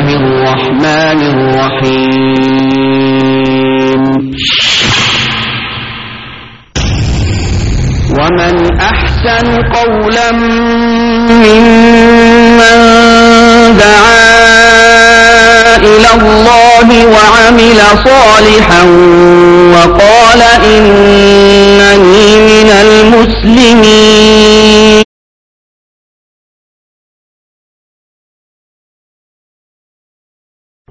الله الرحمن الرحيم. ومن أحسن قولا ممن دعا إلى الله وعمل صالحا وقال إنني من المسلمين.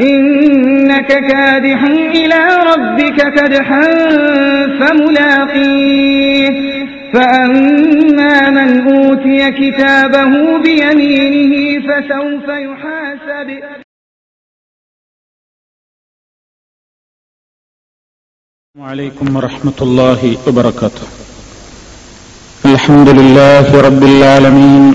إنك كادح إلى ربك كدحا فملاقيه. فأما من أوتي كتابه بيمينه فسوف يحاسب. عليكم ورحمة الله وبركاته. الحمد لله رب العالمين.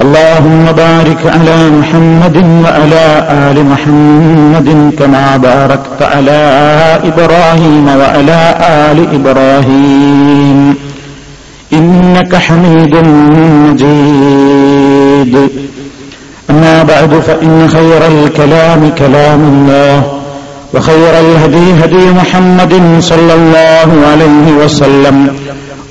اللهم بارك على محمد وعلى آل محمد كما باركت على إبراهيم وعلى آل إبراهيم. إنك حميد مجيد. أما بعد فإن خير الكلام كلام الله وخير الهدي هدي محمد صلى الله عليه وسلم.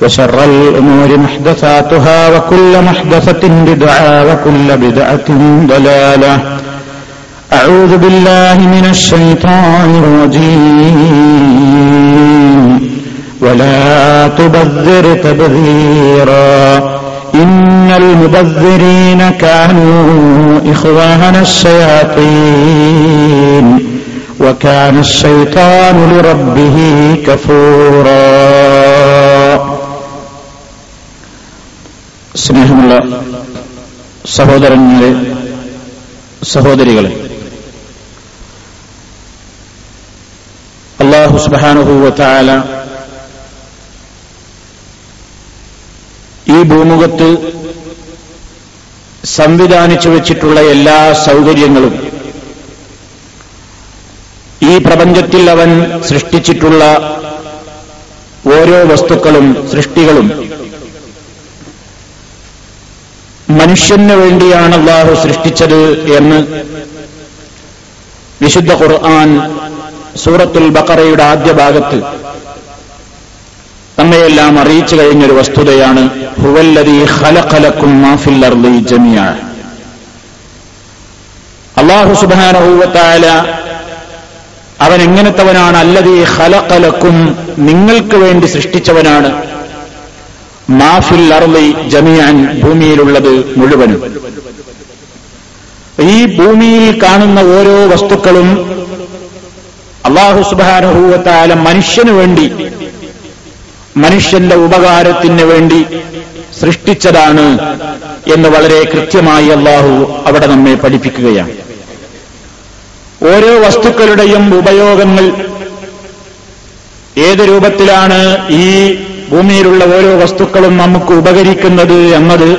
وشر الأمور محدثاتها وكل محدثة بدعة وكل بدعة ضلالة. أعوذ بالله من الشيطان الرجيم. ولا تبذر تبذيرا. إن المبذرين كانوا إخوان الشياطين. وكان الشيطان لربه كفورا. സ്നേഹമുള്ള സഹോദരന്മാരെ സഹോദരികളെ അള്ളാഹു സുബാനുഭൂവത്തായ ഈ ഭൂമുഖത്ത് സംവിധാനിച്ചു വച്ചിട്ടുള്ള എല്ലാ സൗകര്യങ്ങളും ഈ പ്രപഞ്ചത്തിൽ അവൻ സൃഷ്ടിച്ചിട്ടുള്ള ഓരോ വസ്തുക്കളും സൃഷ്ടികളും മനുഷ്യന് വേണ്ടിയാണ് അള്ളാഹു സൃഷ്ടിച്ചത് എന്ന് വിശുദ്ധ ഖുർആൻ സൂറത്തുൽ ബക്കറയുടെ ആദ്യ ഭാഗത്ത് നമ്മയെല്ലാം അറിയിച്ചു കഴിഞ്ഞൊരു വസ്തുതയാണ്. അള്ളാഹു സുബാനഹൂവത്തായ അവൻ എങ്ങനത്തവനാണ്? അല്ലതി ഖലഖലക്കും നിങ്ങൾക്ക് വേണ്ടി സൃഷ്ടിച്ചവനാണ്. മാഫിൽ അർളി ജമിയാൻ ഭൂമിയിലുള്ളത് മുഴുവനും. ഈ ഭൂമിയിൽ കാണുന്ന ഓരോ വസ്തുക്കളും അള്ളാഹു സുബാനഹൂവത്തായ മനുഷ്യനു വേണ്ടി മനുഷ്യന്റെ ഉപകാരത്തിന് വേണ്ടി സൃഷ്ടിച്ചതാണ് എന്ന് വളരെ കൃത്യമായി അള്ളാഹു അവിടെ നമ്മെ പഠിപ്പിക്കുകയാണ്. ഓരോ വസ്തുക്കളുടെയും ഉപയോഗങ്ങൾ ഏത് രൂപത്തിലാണ് ഈ ഭൂമിയിലുള്ള ഓരോ വസ്തുക്കളും നമുക്ക് ഉപകരിക്കുന്നത് എന്നത്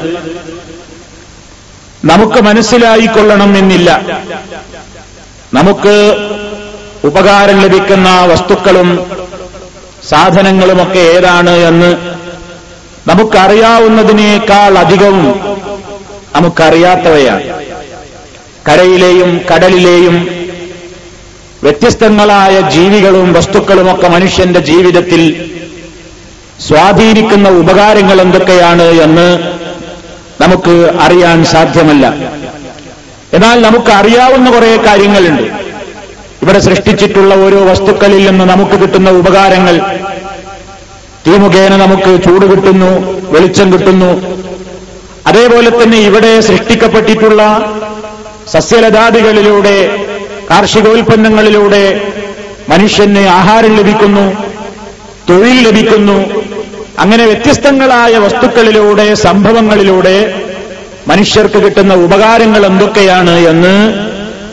നമുക്ക് മനസ്സിലായിക്കൊള്ളണം എന്നില്ല. നമുക്ക് ഉപകാരം ലഭിക്കുന്ന വസ്തുക്കളും സാധനങ്ങളുമൊക്കെ ഏതാണ് എന്ന് നമുക്കറിയാവുന്നതിനേക്കാൾ അധികവും നമുക്കറിയാത്തവയാണ്. കരയിലെയും കടലിലെയും വ്യത്യസ്തങ്ങളായ ജീവികളും വസ്തുക്കളുമൊക്കെ മനുഷ്യന്റെ ജീവിതത്തിൽ സ്വാധീനിക്കുന്ന ഉപകാരങ്ങൾ എന്തൊക്കെയാണ് എന്ന് നമുക്ക് അറിയാൻ സാധ്യമല്ല. എന്നാൽ നമുക്ക് അറിയാവുന്ന കുറെ കാര്യങ്ങളുണ്ട്. ഇവിടെ സൃഷ്ടിച്ചിട്ടുള്ള ഓരോ വസ്തുക്കളിൽ നിന്ന് നമുക്ക് കിട്ടുന്ന ഉപകാരങ്ങൾ. തീ മുഖേന നമുക്ക് ചൂട് കിട്ടുന്നു വെളിച്ചം കിട്ടുന്നു. അതേപോലെ തന്നെ ഇവിടെ സൃഷ്ടിക്കപ്പെട്ടിട്ടുള്ള സസ്യലതാദികളിലൂടെ കാർഷികോൽപ്പന്നങ്ങളിലൂടെ മനുഷ്യന് ആഹാരം ലഭിക്കുന്നു. തൊഴിൽ ലഭിക്കുന്നു. അങ്ങനെ വ്യത്യസ്തങ്ങളായ വസ്തുക്കളിലൂടെ സംഭവങ്ങളിലൂടെ മനുഷ്യർക്ക് കിട്ടുന്ന ഉപകാരങ്ങൾ എന്തൊക്കെയാണ് എന്ന്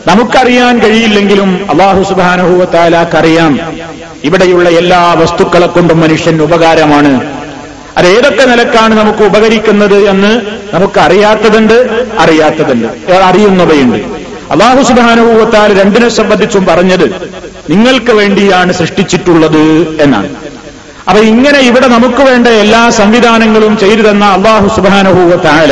നമുക്കറിയാൻ കഴിയില്ലെങ്കിലും അള്ളാഹു സുബാനുഭൂവത്താലാക്കറിയാം ഇവിടെയുള്ള എല്ലാ വസ്തുക്കളെ കൊണ്ടും മനുഷ്യൻ ഉപകാരമാണ്. അത് ഏതൊക്കെ നിലക്കാണ് നമുക്ക് ഉപകരിക്കുന്നത് എന്ന് നമുക്ക് അറിയാത്തതുണ്ട്. അറിയാത്തതുണ്ട് അറിയുന്നവയുണ്ട്. അള്ളാഹു സുബാനുഭൂവത്താൽ രണ്ടിനെ സംബന്ധിച്ചും പറഞ്ഞത് നിങ്ങൾക്ക് വേണ്ടിയാണ് സൃഷ്ടിച്ചിട്ടുള്ളത് എന്നാണ്. അപ്പൊ ഇങ്ങനെ ഇവിടെ നമുക്ക് വേണ്ട എല്ലാ സംവിധാനങ്ങളും ചെയ്തു തന്ന അള്ളാഹു സുബാനുഭൂവത്തായ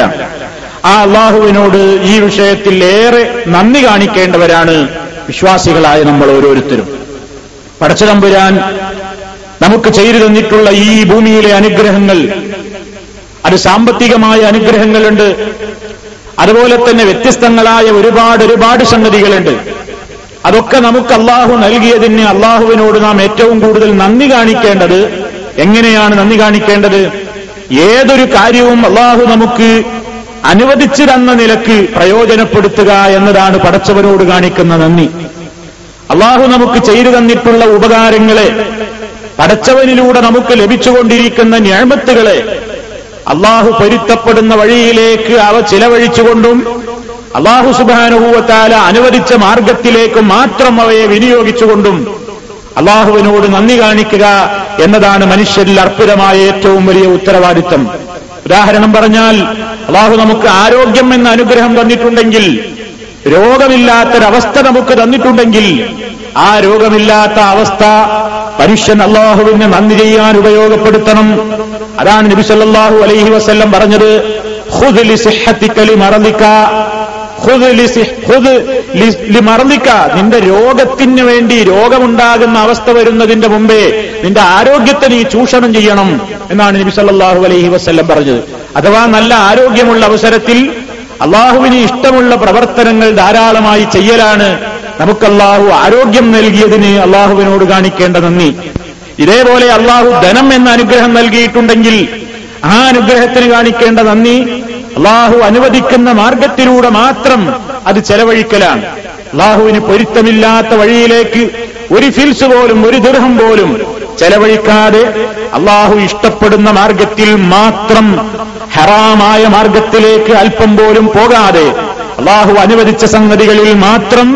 ആ അള്ളാഹുവിനോട് ഈ വിഷയത്തിൽ ഏറെ നന്ദി കാണിക്കേണ്ടവരാണ് വിശ്വാസികളായ നമ്മൾ ഓരോരുത്തരും. പടച്ചതമ്പുരാൻ നമുക്ക് ചെയ്തു തന്നിട്ടുള്ള ഈ ഭൂമിയിലെ അനുഗ്രഹങ്ങൾ അത് സാമ്പത്തികമായ അനുഗ്രഹങ്ങളുണ്ട്. അതുപോലെ തന്നെ വ്യത്യസ്തങ്ങളായ ഒരുപാട് ഒരുപാട് സംഗതികളുണ്ട്. അതൊക്കെ നമുക്ക് അള്ളാഹു നൽകിയതിന് അള്ളാഹുവിനോട് നാം ഏറ്റവും കൂടുതൽ നന്ദി കാണിക്കേണ്ടത് എങ്ങനെയാണ് നന്ദി കാണിക്കേണ്ടത്? ഏതൊരു കാര്യവും അള്ളാഹു നമുക്ക് അനുവദിച്ചു തന്ന നിലയ്ക്ക് പ്രയോജനപ്പെടുത്തുക എന്നതാണ് പടച്ചവനോട് കാണിക്കുന്ന നന്ദി. അള്ളാഹു നമുക്ക് ചെയ്തു തന്നിട്ടുള്ള ഉപകാരങ്ങളെ പടച്ചവനിലൂടെ നമുക്ക് ലഭിച്ചുകൊണ്ടിരിക്കുന്ന ഞാമത്തുകളെ അള്ളാഹു പൊരുത്തപ്പെടുന്ന വഴിയിലേക്ക് അവ ചിലവഴിച്ചുകൊണ്ടും അള്ളാഹു സുബാനുഭൂവത്താല അനുവദിച്ച മാർഗത്തിലേക്ക് മാത്രം അവയെ വിനിയോഗിച്ചുകൊണ്ടും അള്ളാഹുവിനോട് നന്ദി കാണിക്കുക എന്നതാണ് മനുഷ്യരിൽ അർപ്പിതമായ ഏറ്റവും വലിയ ഉത്തരവാദിത്തം ഉദാഹരണം പറഞ്ഞാൽ അള്ളാഹു നമുക്ക് ആരോഗ്യം എന്ന അനുഗ്രഹം തന്നിട്ടുണ്ടെങ്കിൽ രോഗമില്ലാത്തൊരവസ്ഥ നമുക്ക് തന്നിട്ടുണ്ടെങ്കിൽ ആ രോഗമില്ലാത്ത അവസ്ഥ മനുഷ്യൻ അള്ളാഹുവിന് നന്ദി ചെയ്യാൻ ഉപയോഗപ്പെടുത്തണം. അതാണ് നബി സല്ലല്ലാഹു അലൈഹി വസ്ല്ലം പറഞ്ഞത് മറദിക നിന്റെ രോഗത്തിന് വേണ്ടി രോഗമുണ്ടാകുന്ന അവസ്ഥ വരുന്നതിന്റെ മുമ്പേ നിന്റെ ആരോഗ്യത്തെ നീ ചൂഷണം ചെയ്യണം എന്നാണ് നബി സല്ലാഹു അലൈഹി വസ്ല്ലം പറഞ്ഞത്. അഥവാ നല്ല ആരോഗ്യമുള്ള അവസരത്തിൽ അള്ളാഹുവിന് ഇഷ്ടമുള്ള പ്രവർത്തനങ്ങൾ ധാരാളമായി ചെയ്യലാണ് നമുക്ക് അള്ളാഹു ആരോഗ്യം നൽകിയതിന് അള്ളാഹുവിനോട് കാണിക്കേണ്ട നന്ദി. ഇതേപോലെ അള്ളാഹു ധനം എന്ന അനുഗ്രഹം നൽകിയിട്ടുണ്ടെങ്കിൽ ആ അനുഗ്രഹത്തിന് കാണിക്കേണ്ട നന്ദി അള്ളാഹു അനുവദിക്കുന്ന മാർഗത്തിലൂടെ മാത്രം അത് ചെലവഴിക്കലാണ്. അള്ളാഹുവിന് പൊരുത്തമില്ലാത്ത വഴിയിലേക്ക് ഒരു ഫിൽസ് പോലും ഒരു ദൃഹം പോലും ചെലവഴിക്കാതെ അള്ളാഹു ഇഷ്ടപ്പെടുന്ന മാർഗത്തിൽ മാത്രം ഹറാമായ മാർഗത്തിലേക്ക് അല്പം പോലും പോകാതെ അള്ളാഹു അനുവദിച്ച സംഗതികളിൽ മാത്രം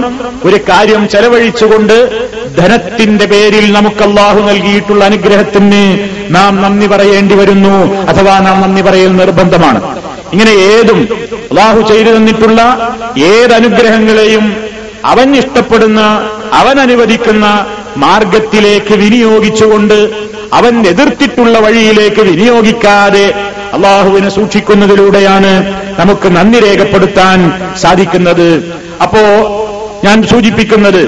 ഒരു കാര്യം ചെലവഴിച്ചുകൊണ്ട് ധനത്തിന്റെ പേരിൽ നമുക്ക് അള്ളാഹു നൽകിയിട്ടുള്ള അനുഗ്രഹത്തിന് നാം നന്ദി പറയേണ്ടി വരുന്നു. അഥവാ നാം നന്ദി പറയൽ നിർബന്ധമാണ്. ഇങ്ങനെ ഏതും അള്ളാഹു ചെയ്തു തന്നിട്ടുള്ള ഏതനുഗ്രഹങ്ങളെയും അവൻ ഇഷ്ടപ്പെടുന്ന അവൻ അനുവദിക്കുന്ന മാർഗത്തിലേക്ക് വിനിയോഗിച്ചുകൊണ്ട് അവൻ എതിർത്തിട്ടുള്ള വഴിയിലേക്ക് വിനിയോഗിക്കാതെ അള്ളാഹുവിനെ സൂക്ഷിക്കുന്നതിലൂടെയാണ് നമുക്ക് നന്ദി രേഖപ്പെടുത്താൻ സാധിക്കുന്നത്. അപ്പോ ഞാൻ സൂചിപ്പിക്കുന്നത്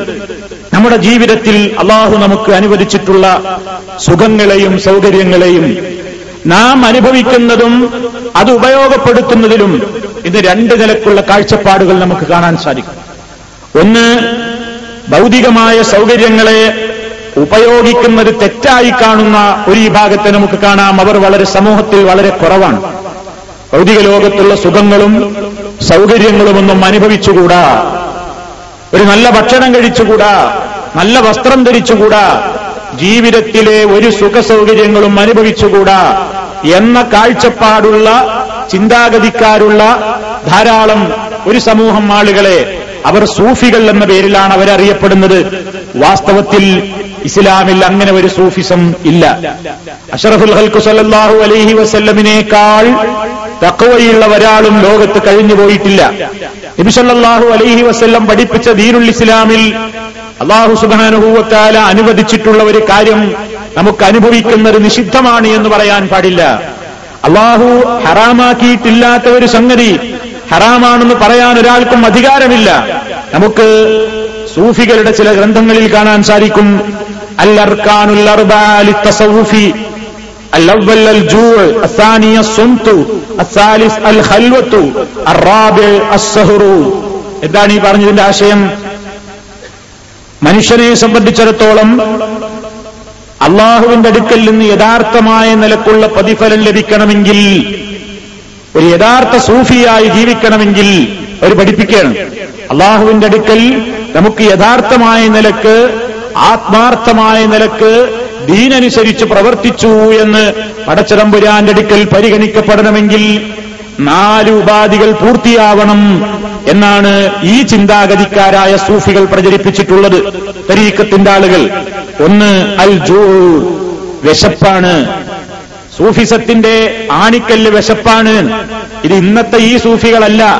നമ്മുടെ ജീവിതത്തിൽ അള്ളാഹു നമുക്ക് അനുവദിച്ചിട്ടുള്ള സുഖങ്ങളെയും സൗകര്യങ്ങളെയും നാം അനുഭവിക്കുന്നതും അത് ഉപയോഗപ്പെടുത്തുന്നതിലും ഇത് രണ്ട് നിലക്കുള്ള കാഴ്ചപ്പാടുകൾ നമുക്ക് കാണാൻ സാധിക്കും. ഒന്ന് ഭൗതികമായ സൗകര്യങ്ങളെ ഉപയോഗിക്കുന്നത് തെറ്റായി കാണുന്ന ഒരു വിഭാഗത്തെ നമുക്ക് കാണാം. അവർ വളരെ സമൂഹത്തിൽ വളരെ കുറവാണ്. ഭൗതിക ലോകത്തുള്ള സുഖങ്ങളും സൗകര്യങ്ങളുമൊന്നും അനുഭവിച്ചുകൂടാ. ഒരു നല്ല ഭക്ഷണം കഴിച്ചുകൂടാ. നല്ല വസ്ത്രം ധരിച്ചുകൂടാ. ജീവിതത്തിലെ ഒരു സുഖ സൗകര്യങ്ങളും അനുഭവിച്ചുകൂടാ. എന്ന കാഴ്ചപ്പാടുള്ള ചിന്താഗതിക്കാരുള്ള ധാരാളം ഒരു സമൂഹം ആളുകളെ അവർ സൂഫികൾ എന്ന പേരിലാണ് അവരറിയപ്പെടുന്നത്. വാസ്തവത്തിൽ ഇസ്ലാമിൽ അങ്ങനെ ഒരു സൂഫിസം ഇല്ല. അഷറഫുൽ ഹൽക്കു സല്ലാഹു അലൈഹി വസല്ലമിനേക്കാൾ തക്കവയുള്ള ഒരാളും ലോകത്ത് കഴിഞ്ഞു പോയിട്ടില്ല. നബിസല്ലാഹു അലൈഹി വസ്ല്ലം പഠിപ്പിച്ച ദീനുൽ ഇസ്ലാമിൽ അള്ളാഹു സുബാനുഭൂവത്താല അനുവദിച്ചിട്ടുള്ള ഒരു കാര്യം നമുക്ക് അനുഭവിക്കുന്നത് നിഷിദ്ധമാണ് എന്ന് പറയാൻ പാടില്ല അള്ളാഹു ഹറാമാക്കിയിട്ടില്ലാത്ത ഒരു സംഗതി ഹറാമാണെന്ന് പറയാൻ ഒരാൾക്കും അധികാരമില്ല നമുക്ക് സൂഫികളുടെ ചില ഗ്രന്ഥങ്ങളിൽ കാണാൻ സാധിക്കും അൽ അർക്കാനുൽ അർബാലി തസവുഫി الأول الجوع الثاني الصمت الثالث الخلوة الرابع السهر എന്താണ് ഈ പറഞ്ഞതിന്റെ ആശയം മനുഷ്യനെ സംബന്ധിച്ചിടത്തോളം അള്ളാഹുവിന്റെ അടുക്കൽ നിന്ന് യഥാർത്ഥമായ നിലക്കുള്ള പ്രതിഫലം ലഭിക്കണമെങ്കിൽ ഒരു യഥാർത്ഥ സൂഫിയായി ജീവിക്കണമെങ്കിൽ അവർ പഠിപ്പിക്കുകയാണ്. അള്ളാഹുവിന്റെ അടുക്കൽ നമുക്ക് യഥാർത്ഥമായ നിലയ്ക്ക് ആത്മാർത്ഥമായ നിലയ്ക്ക് ദീനനുസരിച്ച് പ്രവർത്തിച്ചു എന്ന് പടച്ചിടമ്പുരാന്റെ അടുക്കൽ പരിഗണിക്കപ്പെടണമെങ്കിൽ നാല് ഉപാധികൾ പൂർത്തിയാവണം എന്നാണ് ഈ ചിന്താഗതിക്കാരായ സൂഫികൾ പ്രചരിപ്പിച്ചിട്ടുള്ളത്. തരീക്കത്തിന്റെ ആളുകൾ. ഒന്ന് അൽ ജൂ വിശപ്പാണ്. സൂഫിസത്തിന്റെ ആണിക്കല്ല് വിശപ്പാണ്. ഇത് ഇന്നത്തെ ഈ സൂഫികളല്ല.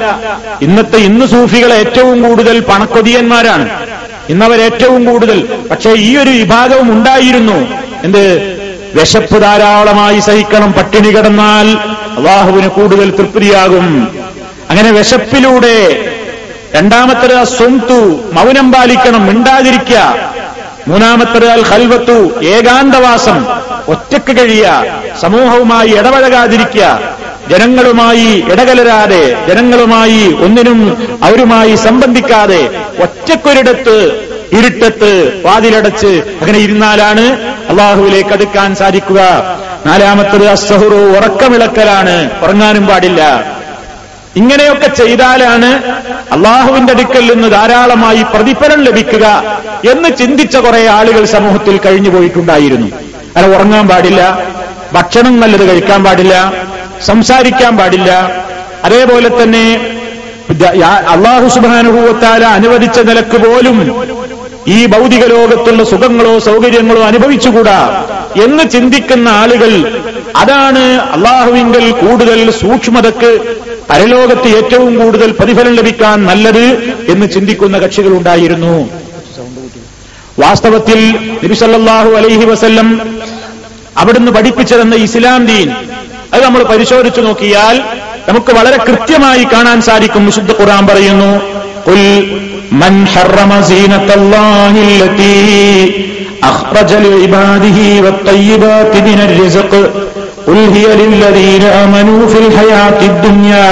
ഇന്നത്തെ ഇന്ന് സൂഫികൾ ഏറ്റവും കൂടുതൽ പണക്കൊതിയന്മാരാണ്. ഇന്നവർ ഏറ്റവും കൂടുതൽ. പക്ഷേ ഈ ഒരു വിഭാഗവും ഉണ്ടായിരുന്നു. എന്ത്? വിശപ്പ് ധാരാളമായി സഹിക്കണം. പട്ടിണി കിടന്നാൽ അള്ളാഹുവിന് കൂടുതൽ തൃപ്തിയാകും. അങ്ങനെ വിശപ്പിലൂടെ രണ്ടാമത്തെ സ്വന്തു മൗനം പാലിക്കണം. മിണ്ടാതിരിക്കുക. മൂന്നാമത്തത് അൽ ഖൽവത്തു ഏകാന്തവാസം. ഒറ്റയ്ക്ക് കഴിയുക സമൂഹവുമായി ഇടപഴകാതിരിക്കുക ജനങ്ങളുമായി ഇടകലരാതെ ജനങ്ങളുമായി ഒന്നിനും അവരുമായി സംബന്ധിക്കാതെ ഒറ്റക്കൊരിടത്ത് ഇരുട്ടത്ത് വാതിലടച്ച് അങ്ങനെ ഇരുന്നാലാണ് അള്ളാഹുവിലേക്ക് അടുക്കാൻ സാധിക്കുക. നാലാമത്തത് അസഹുറു ഉറക്കമിളക്കലാണ് ഉറങ്ങാനും പാടില്ല. ഇങ്ങനെയൊക്കെ ചെയ്താലാണ് അള്ളാഹുവിന്റെ അടുക്കൽ നിന്ന് ധാരാളമായി പ്രതിഫലം ലഭിക്കുക എന്ന് ചിന്തിച്ച കുറെ ആളുകൾ സമൂഹത്തിൽ കഴിഞ്ഞു പോയിട്ടുണ്ടായിരുന്നു. അല്ല ഉറങ്ങാൻ പാടില്ല ഭക്ഷണം നല്ലത് കഴിക്കാൻ പാടില്ല സംസാരിക്കാൻ പാടില്ല. അതേപോലെ തന്നെ അള്ളാഹു സുബാനുഭവത്താല അനുവദിച്ച നിലയ്ക്ക് പോലും ഈ ഭൗതിക ലോകത്തുള്ള സുഖങ്ങളോ സൗകര്യങ്ങളോ അനുഭവിച്ചുകൂടാ എന്ന് ചിന്തിക്കുന്ന ആളുകൾ അതാണ് അള്ളാഹുവിങ്കൽ കൂടുതൽ സൂക്ഷ്മതക്ക് പരലോകത്ത് ഏറ്റവും കൂടുതൽ പ്രതിഫലം ലഭിക്കാൻ നല്ലത് എന്ന് ചിന്തിക്കുന്ന കക്ഷികളുണ്ടായിരുന്നു വാസ്തവത്തിൽ നബിസല്ലാഹു അലൈഹി വസല്ലം അവിടുന്ന് പഠിപ്പിച്ചതെന്ന ഇസ്ലാം ദീൻ അത് നമ്മൾ പരിശോധിച്ചു നോക്കിയാൽ നമുക്ക് വളരെ കൃത്യമായി കാണാൻ സാധിക്കും വിശുദ്ധ ഖുർആൻ പറയുന്നു قل من حرم زينة الله التي أخرج لعباده والطيبات من الرزق قل هي للذين آمنوا في الحياة الدنيا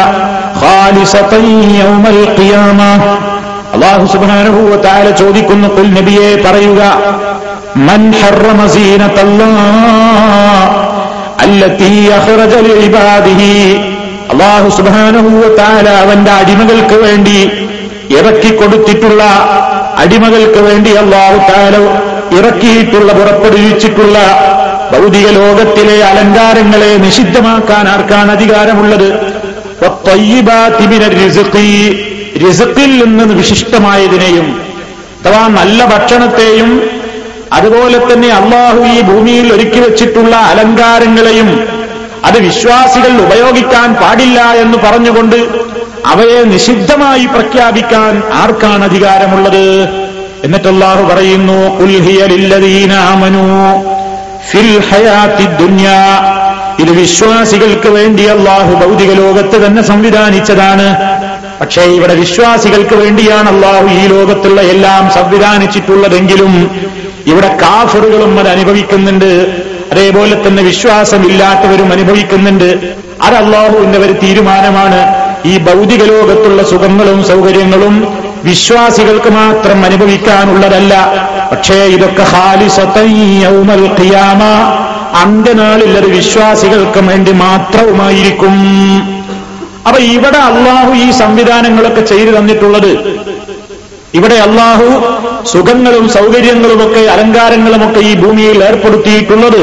خالصة يوم القيامة അള്ളാഹു സുബ്ഹാനഹു വതആല ചോദിക്കുന്നു കുൽ നബിയെ പറയുക മൻ ഹറമ സീനത്തല്ലാഹ് അല്ലത്തി അഖ്റജ ലിഇബാദിഹി അള്ളാഹു സുബ്ഹാനഹു വതആല അവന്റെ അടിമകൾക്ക് വേണ്ടി ഇറക്കി കൊടുത്തിട്ടുള്ള അടിമകൾക്ക് വേണ്ടി അള്ളാഹു താല ഇറക്കിയിട്ടുള്ള പുറപ്പെടുവിച്ചിട്ടുള്ള ഭൗതിക ലോകത്തിലെ അലങ്കാരങ്ങളെ നിഷിദ്ധമാക്കാൻ ആർക്കാണ് അധികാരമുള്ളത്? റിസക്കിൽ നിന്ന് വിശിഷ്ടമായതിനെയും അഥവാ നല്ല ഭക്ഷണത്തെയും അതുപോലെ തന്നെ അള്ളാഹു ഈ ഭൂമിയിൽ ഒരുക്കി വെച്ചിട്ടുള്ള അലങ്കാരങ്ങളെയും അത് വിശ്വാസികൾ ഉപയോഗിക്കാൻ പാടില്ല എന്ന് പറഞ്ഞുകൊണ്ട് അവയെ നിഷിദ്ധമായി പ്രഖ്യാപിക്കാൻ ആർക്കാണ് അധികാരമുള്ളത്? എന്നിട്ട് പറയുന്നു കുൽഹിയലില്ലദീനാമനു ഫിൽ ഇത് വിശ്വാസികൾക്ക് വേണ്ടി അള്ളാഹു ഭൗതിക ലോകത്ത് തന്നെ സംവിധാനിച്ചതാണ്. പക്ഷേ ഇവിടെ വിശ്വാസികൾക്ക് വേണ്ടിയാണ് അള്ളാഹു ഈ ലോകത്തുള്ള എല്ലാം സംവിധാനിച്ചിട്ടുള്ളതെങ്കിലും ഇവിടെ കാഫറുകളും അത് അനുഭവിക്കുന്നുണ്ട്. അതേപോലെ തന്നെ വിശ്വാസമില്ലാത്തവരും അനുഭവിക്കുന്നുണ്ട്. അത് അള്ളാഹുവിന്റെ ഒരു തീരുമാനമാണ്. ഈ ഭൗതിക ലോകത്തുള്ള സുഖങ്ങളും സൗകര്യങ്ങളും വിശ്വാസികൾക്ക് മാത്രം അനുഭവിക്കാനുള്ളതല്ല. പക്ഷേ ഇതൊക്കെ ഖാലിസത്തൗമൽ ഖിയാമ. അന്ത്യനാളിൽ അത് വിശ്വാസികൾക്ക് വേണ്ടി മാത്രവുമായിരിക്കും. അപ്പൊ ഇവിടെ അള്ളാഹു ഈ സംവിധാനങ്ങളൊക്കെ ചെയ്തു തന്നിട്ടുള്ളത്. ഇവിടെ അള്ളാഹു സുഖങ്ങളും സൗകര്യങ്ങളുമൊക്കെ അലങ്കാരങ്ങളുമൊക്കെ ഈ ഭൂമിയിൽ ഏർപ്പെടുത്തിയിട്ടുള്ളത്.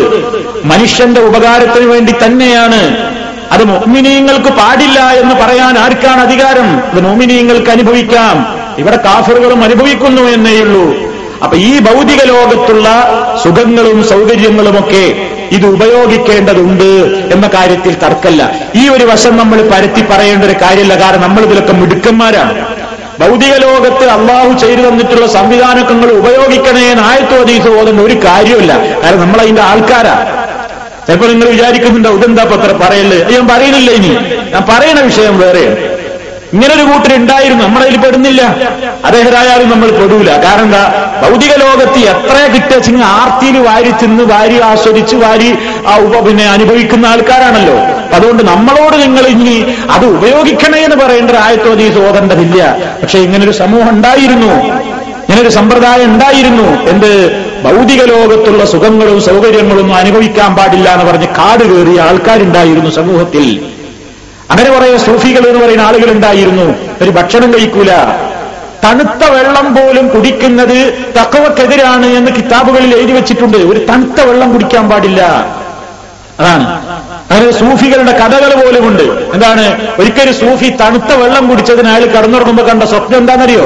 മനുഷ്യന്റെ ഉപകാരത്തിന് വേണ്ടി തന്നെയാണ്. അത് മോമിനീയങ്ങൾക്ക് പാടില്ല എന്ന് പറയാൻ ആർക്കാണ് അധികാരം? അത് മോമിനീയങ്ങൾക്ക് അനുഭവിക്കാം. ഇവിടെ കാഫറുകളും അനുഭവിക്കുന്നു എന്നേയുള്ളൂ അപ്പൊ ഈ ഭൗതിക ലോകത്തുള്ള സുഖങ്ങളും സൗകര്യങ്ങളുമൊക്കെ ഇത് ഉപയോഗിക്കേണ്ടതുണ്ട് എന്ന കാര്യത്തിൽ തർക്കല്ല. ഈ ഒരു വശം നമ്മൾ പരത്തി പറയേണ്ട ഒരു കാര്യമല്ല. കാരണം നമ്മൾ ഇതിലൊക്കെ മിടുക്കന്മാരാണ്. ഭൗതിക ലോകത്ത് അള്ളാഹു ചെയ്തു തന്നിട്ടുള്ള സംവിധാനങ്ങൾ ഉപയോഗിക്കണേ പോകുന്ന ഓതുന്ന ഒരു കാര്യമില്ല കാരണം നമ്മൾ അതിന്റെ ആൾക്കാരാ. ചിലപ്പോൾ നിങ്ങൾ വിചാരിക്കുന്നുണ്ടോ ഇതെന്താ പത്ര പറയല്ലേ ഞാൻ പറയുന്നില്ല ഇനി. ഞാൻ പറയുന്ന വിഷയം വേറെയാണ്. ഇങ്ങനൊരു കൂട്ടരുണ്ടായിരുന്നു നമ്മളതിൽ പെടുന്നില്ല. അദ്ദേഹരായാലും നമ്മൾ പെടൂല. കാരണം എന്താ? ഭൗതിക ലോകത്ത് എത്ര കിട്ടിയ ആർത്തിയിൽ വാരി തിന്ന് വാരി ആസ്വദിച്ച് വാരി ആ ഉപ പിന്നെ അനുഭവിക്കുന്ന ആൾക്കാരാണല്ലോ. അതുകൊണ്ട് നമ്മളോട് നിങ്ങൾ ഇനി അത് ഉപയോഗിക്കണേ എന്ന് പറയേണ്ട ഒരു നീ തോതേണ്ടതില്ല. പക്ഷെ ഇങ്ങനൊരു സമൂഹം ഉണ്ടായിരുന്നു. ഇങ്ങനൊരു സമ്പ്രദായം ഉണ്ടായിരുന്നു. എന്ത്? ഭൗതിക ലോകത്തുള്ള സുഖങ്ങളും സൗകര്യങ്ങളും അനുഭവിക്കാൻ പാടില്ല എന്ന് പറഞ്ഞ് കാട് കയറിയ ആൾക്കാരുണ്ടായിരുന്നു സമൂഹത്തിൽ. അങ്ങനെ കുറെ സൂഫികൾ എന്ന് പറയുന്ന ആളുകൾ ഉണ്ടായിരുന്നു. ഒരു ഭക്ഷണം കഴിക്കൂല. തണുത്ത വെള്ളം പോലും കുടിക്കുന്നത് തക്കവക്കെതിരാണ് എന്ന് കിതാബുകളിൽ എഴുതി വെച്ചിട്ടുണ്ട്. ഒരു തണുത്ത വെള്ളം കുടിക്കാൻ പാടില്ല. അതാണ്. അങ്ങനെ സൂഫികളുടെ കഥകൾ പോലുമുണ്ട് എന്താണ്? ഒരിക്കലും സൂഫി തണുത്ത വെള്ളം കുടിച്ചതിന് അയാൾ കടന്നുറങ്ങുമ്പോ കണ്ട സ്വപ്നം എന്താണെന്നറിയോ?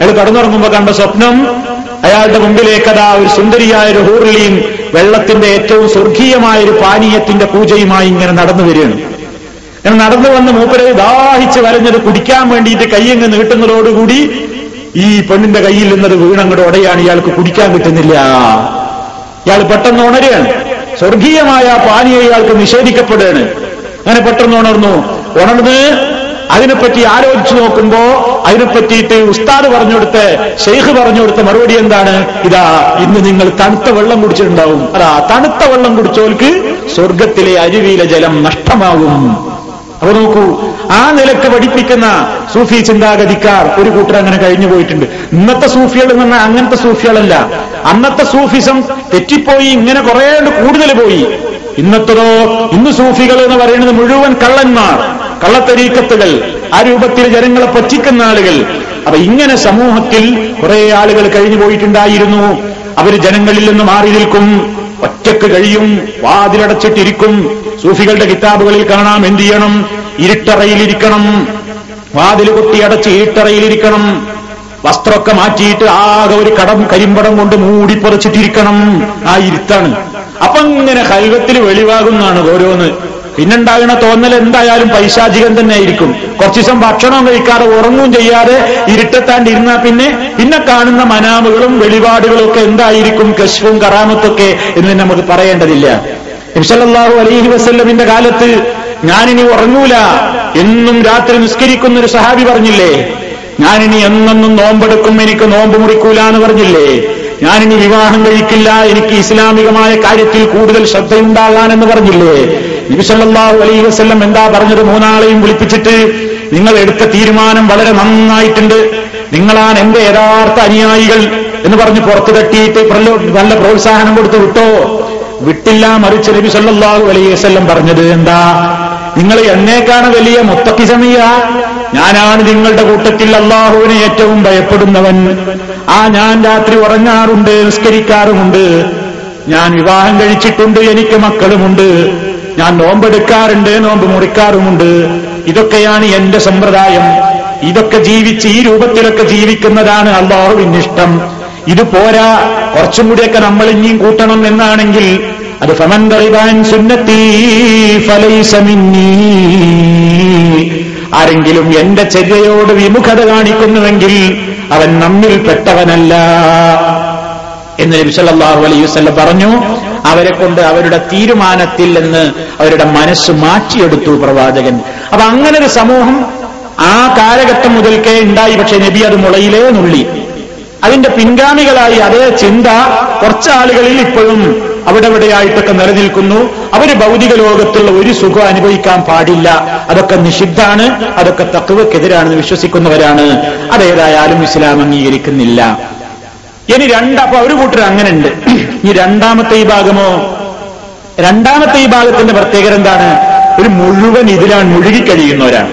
അയാൾ കടന്നുറങ്ങുമ്പോ കണ്ട സ്വപ്നം അയാളുടെ മുമ്പിലേക്കതാ ഒരു സുന്ദരിയായ ഒരു ഹൂറിലിയും വെള്ളത്തിന്റെ ഏറ്റവും സ്വർഗീയമായ ഒരു പാനീയത്തിന്റെ പൂജയുമായി ഇങ്ങനെ നടന്നു വരികയാണ്. നടന്നു വന്ന് മൂപ്പരെ ദാഹിച്ച് വരഞ്ഞത് കുടിക്കാൻ വേണ്ടിയിട്ട് കയ്യങ്ങ് നീട്ടുന്നതോടുകൂടി ഈ പെണ്ണിന്റെ കയ്യിൽ നിന്നത് വീണങ്ങളുടെ ഉടയാണ്. ഇയാൾക്ക് കുടിക്കാൻ കിട്ടുന്നില്ല. ഇയാൾ പെട്ടെന്ന് ഉണരുകയാണ്. സ്വർഗീയമായ പാനീയ ഇയാൾക്ക് നിഷേധിക്കപ്പെടുകയാണ്. അങ്ങനെ പെട്ടെന്ന് ഉണർന്നു. ഉണർന്ന് അതിനെപ്പറ്റി ആലോചിച്ചു നോക്കുമ്പോ അതിനെപ്പറ്റിയിട്ട് ഉസ്താദ് പറഞ്ഞു കൊടുത്ത് ഷെയ്ഖ് പറഞ്ഞു കൊടുത്ത മറുപടി എന്താണ്? ഇതാ ഇന്ന് നിങ്ങൾ തണുത്ത വെള്ളം കുടിച്ചിട്ടുണ്ടാവും. അതാ തണുത്ത വെള്ളം കുടിച്ചോൽക്ക് സ്വർഗത്തിലെ അരുവിയിലെ ജലം നഷ്ടമാകും. അപ്പൊ നോക്കൂ ആ നിലയ്ക്ക് പഠിപ്പിക്കുന്ന സൂഫി ചിന്താഗതിക്കാർ ഒരു കൂട്ടർ അങ്ങനെ കഴിഞ്ഞു പോയിട്ടുണ്ട്. ഇന്നത്തെ സൂഫികൾ എന്ന് പറഞ്ഞാൽ അങ്ങനത്തെ സൂഫികളല്ല. അന്നത്തെ സൂഫിസം തെറ്റിപ്പോയി ഇങ്ങനെ കുറെ കൂടുതൽ പോയി. ഇന്നത്തതോ ഇന്ന് സൂഫികൾ എന്ന് പറയുന്നത് മുഴുവൻ കള്ളന്മാർ കള്ളത്തരീക്കത്തുകൾ ആ രൂപത്തിൽ ജനങ്ങളെ പറ്റിക്കുന്ന ആളുകൾ. അപ്പൊ ഇങ്ങനെ സമൂഹത്തിൽ കുറെ ആളുകൾ കഴിഞ്ഞു പോയിട്ടുണ്ടായിരുന്നു. അവർ ജനങ്ങളിൽ നിന്ന് മാറി നിൽക്കും. ഒറ്റയ്ക്ക് കഴിയും വാതിലടച്ചിട്ടിരിക്കും. സൂഫികളുടെ കിതാബുകളിൽ കാണാം എന്ത് ചെയ്യണം? ഇരുട്ടറയിലിരിക്കണം. വാതിൽ കൊട്ടി അടച്ച് ഇരുട്ടറയിലിരിക്കണം. വസ്ത്രമൊക്കെ മാറ്റിയിട്ട് ആകെ ഒരു കടം കരിമ്പടം കൊണ്ട് മൂടിപരച്ചിട്ടിരിക്കണം ആ ഇരുത്താണ് അപ്പൊ ഇങ്ങനെ ഹൈവത്തിൽ വെളിവാകുന്നതാണ് ഓരോന്ന്. പിന്നുണ്ടാകുന്ന തോന്നൽ? എന്തായാലും പൈശാചികം തന്നെ ആയിരിക്കും കുറച്ചു ദിവസം ഭക്ഷണവും കഴിക്കാതെ ഉറങ്ങും ചെയ്യാതെ ഇരുട്ടത്താണ്ട് ഇരുന്നാൽ പിന്നെ പിന്നെ കാണുന്ന മനാമുകളും വെളിപാടുകളും ഒക്കെ എന്തായിരിക്കും? കശുവും കറാമത്തൊക്കെ എന്ന് നമുക്ക് പറയേണ്ടതില്ല. നബിസല്ലാഹു അലൈഹി വസല്ലമിന്റെ കാലത്ത് ഞാനിനി ഉറങ്ങൂല എന്നും രാത്രി നിസ്കരിക്കുന്ന ഒരു സഹാബി പറഞ്ഞില്ലേ? ഞാനിനി എന്നെന്നും നോമ്പെടുക്കും എനിക്ക് നോമ്പ് മുറിക്കൂല എന്ന് പറഞ്ഞില്ലേ? ഞാനിനി വിവാഹം കഴിക്കില്ല. എനിക്ക് ഇസ്ലാമികമായ കാര്യത്തിൽ കൂടുതൽ ശ്രദ്ധയുണ്ടാകാൻ എന്ന് പറഞ്ഞില്ലേ? നബിസല്ലാഹു അലൈഹി വസ്ല്ലം എന്താ പറഞ്ഞത്? മൂന്നാളെയും വിളിപ്പിച്ചിട്ട് നിങ്ങൾ എടുത്ത തീരുമാനം വളരെ നന്നായിട്ടുണ്ട്. നിങ്ങളാണ് എന്റെ യഥാർത്ഥ അനുയായികൾ എന്ന് പറഞ്ഞ് പുറത്തു തട്ടിയിട്ട് നല്ല പ്രോത്സാഹനം കൊടുത്ത് വിട്ടോ? വിട്ടില്ല മറിച്ച് നബി സല്ലല്ലാഹു അലൈഹി വസല്ലം പറഞ്ഞത് എന്താ? നിങ്ങൾ എന്നേക്കാണ് വലിയ മുത്തക്കിസമിയ ഞാനാണ് നിങ്ങളുടെ കൂട്ടത്തിൽ അള്ളാഹുവിനെ ഏറ്റവും ഭയപ്പെടുന്നവൻ. ആ ഞാൻ രാത്രി ഉറങ്ങാറുണ്ട് നിസ്കരിക്കാറുമുണ്ട്. ഞാൻ വിവാഹം കഴിച്ചിട്ടുണ്ട് എനിക്ക് മക്കളുമുണ്ട്. ഞാൻ നോമ്പെടുക്കാറുണ്ട് നോമ്പ് മുറിക്കാറുമുണ്ട്. ഇതൊക്കെയാണ് എന്റെ സമ്പ്രദായം. ഇതൊക്കെ ജീവിച്ച് ഈ രൂപത്തിലൊക്കെ ജീവിക്കുന്നതാണ് അള്ളാഹുവിന് ഇഷ്ടം. ഇത് പോരാ കുറച്ചും കൂടിയൊക്കെ നമ്മൾ ഇനിയും കൂട്ടണം എന്നാണെങ്കിൽ അത് ഫമൻ സുന്നത്തി ഫലൈസ മിന്നീ. ആരെങ്കിലും എന്റെ ചര്യയോട് വിമുഖത കാണിക്കുന്നുവെങ്കിൽ അവൻ നമ്മിൽ പെട്ടവനല്ല. എന്ന് നബി സല്ലല്ലാഹു അലൈഹി വസല്ലം പറഞ്ഞു. അവരെ കൊണ്ട് അവരുടെ തീരുമാനത്തിൽ നിന്ന് അവരുടെ മനസ്സ് മാറ്റിയെടുത്തു പ്രവാചകൻ. അപ്പൊ അങ്ങനെ ഒരു സമൂഹം ആ കാലഘട്ടം മുതൽക്കേ ഉണ്ടായി. പക്ഷെ നബി അത് മുളയിലേ നുള്ളി. അതിന്റെ പിൻഗാമികളായി അതേ ചിന്ത കുറച്ചാളുകളിൽ ഇപ്പോഴും അവിടെ ഇവിടെയായിട്ടൊക്കെ നിലനിൽക്കുന്നു. അവർ ഭൗതിക ലോകത്തുള്ള ഒരു സുഖം അനുഭവിക്കാൻ പാടില്ല. അതൊക്കെ നിഷിദ്ധാണ് അതൊക്കെ തത്വക്കെതിരാണെന്ന് വിശ്വസിക്കുന്നവരാണ്. അതേതായാലും ഇസ്ലാം അംഗീകരിക്കുന്നില്ല. ഇനി രണ്ട് അപ്പൊ ഒരു കൂട്ടർ അങ്ങനെ ഉണ്ട് ഈ രണ്ടാമത്തെ ഈ ഭാഗമോ? രണ്ടാമത്തെ ഈ ഭാഗത്തിന്റെ പ്രത്യേകത എന്താണ്? ഒരു മുഴുവൻ ഇതിലാണ് മുഴുകിക്കഴിയുന്നവരാണ്.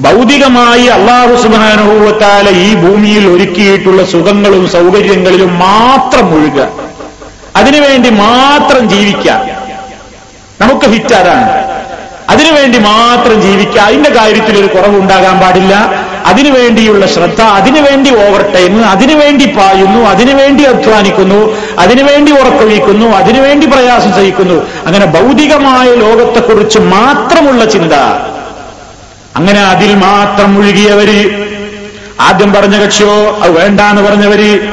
ഭൗതികമായി അള്ളാഹു സുബാനുഭവത്താല ഈ ഭൂമിയിൽ ഒരുക്കിയിട്ടുള്ള സുഖങ്ങളും സൗകര്യങ്ങളിലും മാത്രം മുഴുകുക. അതിനുവേണ്ടി മാത്രം ജീവിക്കാം നമുക്ക് ഹിറ്റ് അതാണ് അതിനുവേണ്ടി മാത്രം ജീവിക്കുക. അതിന്റെ കാര്യത്തിൽ ഒരു കുറവുണ്ടാകാൻ പാടില്ല. അതിനുവേണ്ടിയുള്ള ശ്രദ്ധ അതിനുവേണ്ടി ഓവർ ടൈം അതിനുവേണ്ടി പായുന്നു അതിനുവേണ്ടി അധ്വാനിക്കുന്നു അതിനുവേണ്ടി ഉറക്കൊഴിക്കുന്നു അതിനുവേണ്ടി പ്രയാസം സഹിക്കുന്നു. അങ്ങനെ ഭൗതികമായ ലോകത്തെക്കുറിച്ച് മാത്രമുള്ള ചിന്ത. അങ്ങനെ അതിൽ മാത്രം മുഴുകിയവര്. ആദ്യം പറഞ്ഞ കക്ഷിയോ അത് വേണ്ടാന്ന് പറഞ്ഞവര്.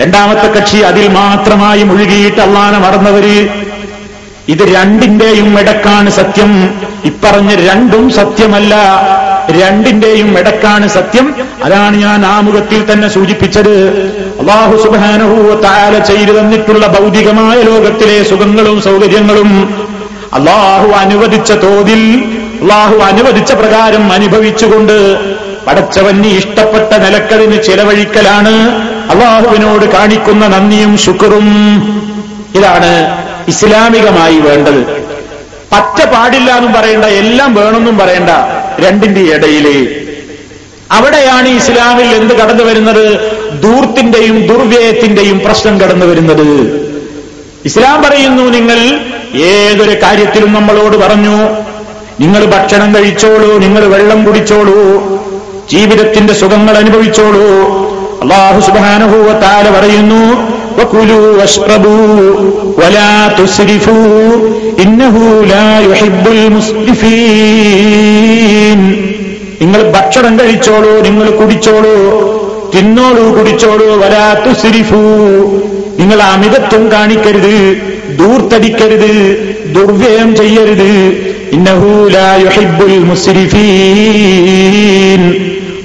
രണ്ടാമത്തെ കക്ഷി അതിൽ മാത്രമായി മുഴുകിയിട്ട് അള്ളാനെ മറന്നവര്. ഇത് രണ്ടിന്റെയും ഇടക്കാണ് സത്യം. ഇപ്പറഞ്ഞ രണ്ടും സത്യമല്ല. രണ്ടിന്റെയും ഇടക്കാണ് സത്യം. അതാണ് ഞാൻ ആമുഖത്തിൽ തന്നെ സൂചിപ്പിച്ചത്. അള്ളാഹു സുബാനഹൂവ താര ചെയ്തു തന്നിട്ടുള്ള ഭൗതികമായ ലോകത്തിലെ സുഖങ്ങളും സൗകര്യങ്ങളും അള്ളാഹു അനുവദിച്ച തോതിൽ അള്ളാഹു അനുവദിച്ച പ്രകാരം അനുഭവിച്ചുകൊണ്ട് പടച്ചവന് ഇഷ്ടപ്പെട്ട നിലക്കളിന് ചെലവഴിക്കലാണ്. അള്ളാഹുവിനോട് കാണിക്കുന്ന നന്ദിയും ശുക്റും. ഇതാണ് ഇസ്ലാമികമായി വേണ്ടത്. പറ്റ പാടില്ല എന്നും പറയണ്ട എല്ലാം വേണമെന്നും പറയണ്ട രണ്ടിന്റെ ഇടയിൽ. അവിടെയാണ് ഇസ്ലാമിൽ എന്ത് കടന്നു വരുന്നത്? ദൂർത്തിന്റെയും ദുർവ്യയത്തിന്റെയും പ്രശ്നം കടന്നു വരുന്നത്. ഇസ്ലാം പറയുന്നു നിങ്ങൾ ഏതൊരു കാര്യത്തിലും നമ്മളോട് പറഞ്ഞു നിങ്ങൾ ഭക്ഷണം കഴിച്ചോളൂ നിങ്ങൾ വെള്ളം കുടിച്ചോളൂ ജീവിതത്തിന്റെ സുഖങ്ങൾ അനുഭവിച്ചോളൂ അള്ളാഹു സുബാനുഭൂവത്താല പറയുന്നു നിങ്ങൾ ഭക്ഷണം കഴിച്ചോളൂ നിങ്ങൾ കുടിച്ചോളൂ തിന്നോളൂ കുടിച്ചോളൂ വരാത്തു സിരിഫു നിങ്ങൾ അമിതത്വം കാണിക്കരുത് ദൂർത്തടിക്കരുത് ദുർവ്യയം ചെയ്യരുത്. ഇന്നഹൂല യുഹിബുൽ മുസ്രിഫീൻ.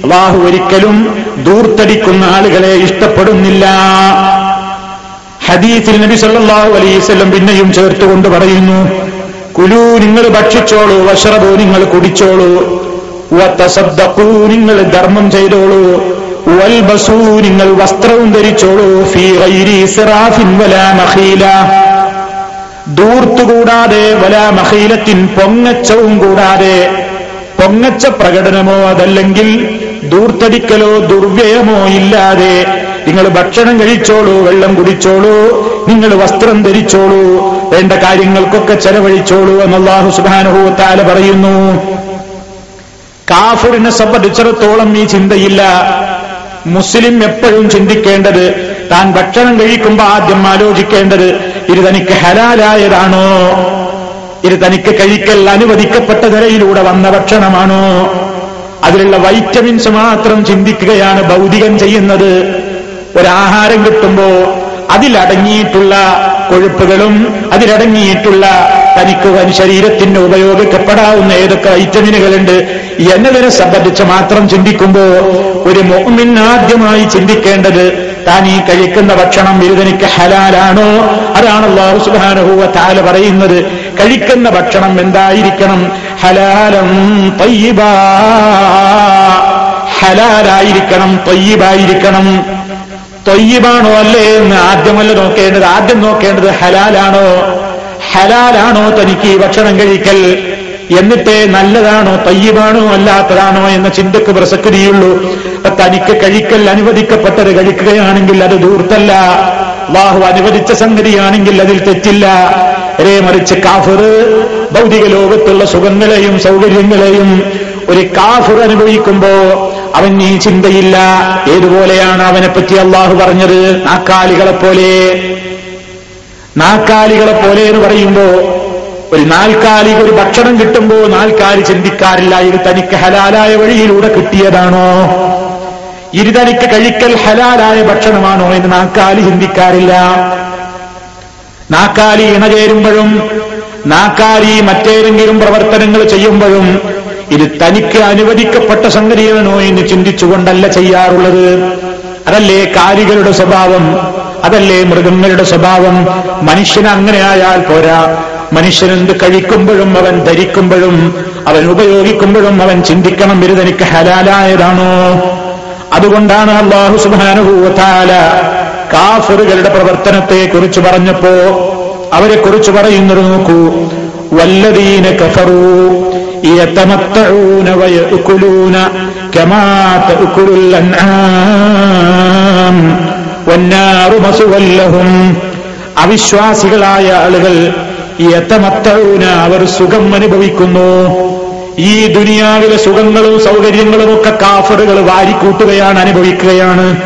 അള്ളാഹു ഒരിക്കലും ദൂർത്തടിക്കുന്ന ആളുകളെ ഇഷ്ടപ്പെടുന്നില്ല. ഹദീസിൽ നബി സല്ലാഹു അലൈഹി വസല്ലം പിന്നെയും ചേർത്തുകൊണ്ട് പറയുന്നു കുലു നിങ്ങൾ ഭക്ഷിച്ചോളൂ വഷറബു നിങ്ങൾ കുടിച്ചോളൂ വതസദ്ദഖൂ നിങ്ങൾ ധർമ്മം ചെയ്തോളൂ വൽബസൂ നിങ്ങൾ വസ്ത്രവും ധരിച്ചോളൂ ഫീ ഗൈരി ഇസ്റാഫിൻ വലാ മഖീല. ദൂർത്തുകൂടാതെ വലാ മഖീലത്തിൻ പൊങ്ങച്ചവും കൂടാതെ പൊങ്ങച്ച പ്രകടനമോ അതല്ലെങ്കിൽ ദൂർത്തടിക്കലോ ദുർവ്യയമോ ഇല്ലാതെ നിങ്ങൾ ഭക്ഷണം കഴിച്ചോളൂ വെള്ളം കുടിച്ചോളൂ നിങ്ങൾ വസ്ത്രം ധരിച്ചോളൂ വേണ്ട കാര്യങ്ങൾക്കൊക്കെ ചെലവഴിച്ചോളൂ എന്നല്ലാഹു സുബാനുഭവത്താല പറയുന്നു. കാഫുറിനെ സംബന്ധിച്ചിടത്തോളം ഈ ചിന്തയില്ല. മുസ്ലിം എപ്പോഴും ചിന്തിക്കേണ്ടത് താൻ ഭക്ഷണം കഴിക്കുമ്പോൾ ആദ്യം ആലോചിക്കേണ്ടത് ഇത് തനിക്ക് ഹലാലായതാണോ? ഇത് തനിക്ക് കഴിക്കൽ അനുവദിക്കപ്പെട്ട നിലയിലൂടെ വന്ന ഭക്ഷണമാണോ? അതിലുള്ള വൈറ്റമിൻസ് മാത്രം ചിന്തിക്കുകയാണ് ഭൗതികം ചെയ്യുന്നത്. ഒരാഹാരം കിട്ടുമ്പോ അതിലടങ്ങിയിട്ടുള്ള കൊഴുപ്പുകളും അതിലടങ്ങിയിട്ടുള്ള തനിക്ക് ശരീരത്തിന് ഉപയോഗിക്കപ്പെടാവുന്ന ഏതൊക്കെ വൈറ്റമിനുകളുണ്ട് എന്നതിനെ സംബന്ധിച്ച് മാത്രം ചിന്തിക്കുമ്പോ ഒരു മോമിൻ ആദ്യമായി ചിന്തിക്കേണ്ടത് താൻ ഈ കഴിക്കുന്ന ഭക്ഷണം ഇരുതനിക്ക് ഹലാലാണോ? അതാണ് അള്ളാഹു സുബാനുഭൂവ താല പറയുന്നത്. കഴിക്കുന്ന ഭക്ഷണം എന്തായിരിക്കണം? ഹലാലം തയ്യിബാ. ഹലാലായിരിക്കണം തൊയ്യബായിരിക്കണം. തൊയ്യബാണോ അല്ലേ എന്ന് ആദ്യമല്ല നോക്കേണ്ടത്? ആദ്യം നോക്കേണ്ടത് ഹലാലാണോ? ഹലാലാണോ തനിക്ക് ഭക്ഷണം കഴിക്കൽ? എന്നിട്ട് നല്ലതാണോ തയ്യബാണോ അല്ലാത്തതാണോ എന്ന ചിന്തക്ക് പ്രസക്തിയുള്ളൂ. തനിക്ക് കഴിക്കൽ അനുവദിക്കപ്പെട്ടത് കഴിക്കുകയാണെങ്കിൽ അത് ദൂർത്തല്ല അള്ളാഹു അനുവദിച്ച സംഗതിയാണെങ്കിൽ അതിൽ തെറ്റില്ല. ഒരേ മറിച്ച് കാഫർ ഭൗതിക ലോകത്തുള്ള സുഖങ്ങളെയും സൗകര്യങ്ങളെയും ഒരു കാഫർ അനുഭവിക്കുമ്പോ അവൻ ഈ ചിന്തയില്ല. ഏതുപോലെയാണ് അവനെപ്പറ്റി അള്ളാഹു പറഞ്ഞത്? നാക്കാലികളെ പോലെ. നാക്കാലികളെ പോലെ എന്ന് പറയുമ്പോ ഒരു നാൽക്കാലിക ഒരു ഭക്ഷണം കിട്ടുമ്പോ നാൽക്കാലി ചിന്തിക്കാറില്ല. ഇത് തനിക്ക് ഹലാലായ വഴിയിലൂടെ കിട്ടിയതാണോ? ഇത് തനിക്ക് കഴിക്കൽ ഹലാലായ ഭക്ഷണമാണോ എന്ന് നാക്കാലി ചിന്തിക്കാറില്ല നാക്കാലി ഇണചേരുമ്പോഴും നാക്കാലി മറ്റേതെങ്കിലും പ്രവർത്തനങ്ങൾ ചെയ്യുമ്പോഴും ഇത് തനിക്ക് അനുവദിക്കപ്പെട്ട സംഗതിയാണോ എന്ന് ചിന്തിച്ചുകൊണ്ടല്ല ചെയ്യാറുള്ളത്. അതല്ലേ കാലികളുടെ സ്വഭാവം? അതല്ലേ മൃഗങ്ങളുടെ സ്വഭാവം? മനുഷ്യൻ അങ്ങനെയായാൽ പോരാ. മനുഷ്യനെന്ത് കഴിക്കുമ്പോഴും അവൻ ധരിക്കുമ്പോഴും അവൻ ഉപയോഗിക്കുമ്പോഴും അവൻ ചിന്തിക്കണം ഇത് തനിക്ക് ഹലാലായതാണോ? അതുകൊണ്ടാണ് അള്ളാഹു സുബാനുഭൂവത്താല കാഫറുകളുടെ പ്രവർത്തനത്തെ കുറിച്ച് പറഞ്ഞപ്പോ അവരെ കുറിച്ച് പറയുന്നത് നോക്കൂ. വല്ലതീന കഫറൂ അവിശ്വാസികളായ ആളുകൾ അവർ സുഖം അനുഭവിക്കുന്നു. ഈ ദുനിയാവിലെ സുഖങ്ങളും സൗകര്യങ്ങളും ഒക്കെ കാഫറുകൾ വാരിക്കൂട്ടുകയാണ് അനുഭവിക്കുകയാണ്.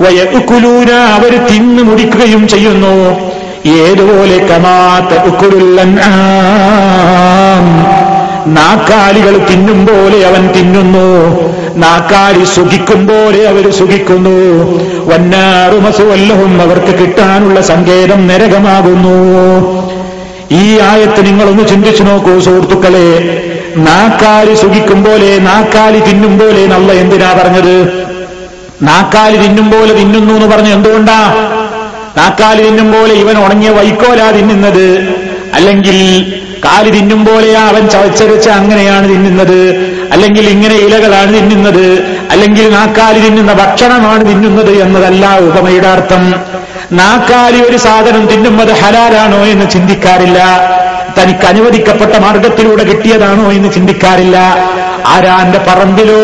വയക്കുലൂന അവർ തിന്നു മുടിക്കുകയും ചെയ്യുന്നു. ഏതുപോലെ കമാത്ത നാക്കാലികൾ തിന്നും പോലെ അവൻ തിന്നുന്നു. നാക്കാലി സുഖിക്കും പോലെ അവർ സുഖിക്കുന്നു. വന്നാറുമസുവല്ലവും അവർക്ക് കിട്ടാനുള്ള സങ്കേതം നരകമാകുന്നു. ഈ ആയത്ത് നിങ്ങളൊന്ന് ചിന്തിച്ചു നോക്കൂ സുഹൃത്തുക്കളെ. നാക്കാലി സുഖിക്കും പോലെ നാക്കാലി തിന്നും പോലെ നല്ല എന്തിനാ പറഞ്ഞത്? നാക്കാലി തിന്നും പോലെ തിന്നുന്നു എന്ന് പറഞ്ഞു എന്തുകൊണ്ടാ? നാക്കാലി തിന്നും പോലെ ഇവൻ ഉണങ്ങിയ വൈക്കോലാ തിന്നുന്നത്. അല്ലെങ്കിൽ കാലി തിന്നും പോലെയാ അവൻ ചവച്ചരച്ച് അങ്ങനെയാണ് തിന്നുന്നത്. അല്ലെങ്കിൽ ഇങ്ങനെ ഇലകളാണ് തിന്നുന്നത്. അല്ലെങ്കിൽ നാക്കാലി തിന്നുന്ന ഭക്ഷണമാണ് തിന്നുന്നത് എന്നതല്ല ഉപമയുടെ അർത്ഥം. നാക്കാലി ഒരു സാധനം തിന്നുന്നത് ഹലാലാണോ എന്ന് ചിന്തിക്കാറില്ല. തനിക്ക് അനുവദിക്കപ്പെട്ട മാർഗത്തിലൂടെ കിട്ടിയതാണോ എന്ന് ചിന്തിക്കാറില്ല. ആരാന്റെ പറമ്പിലോ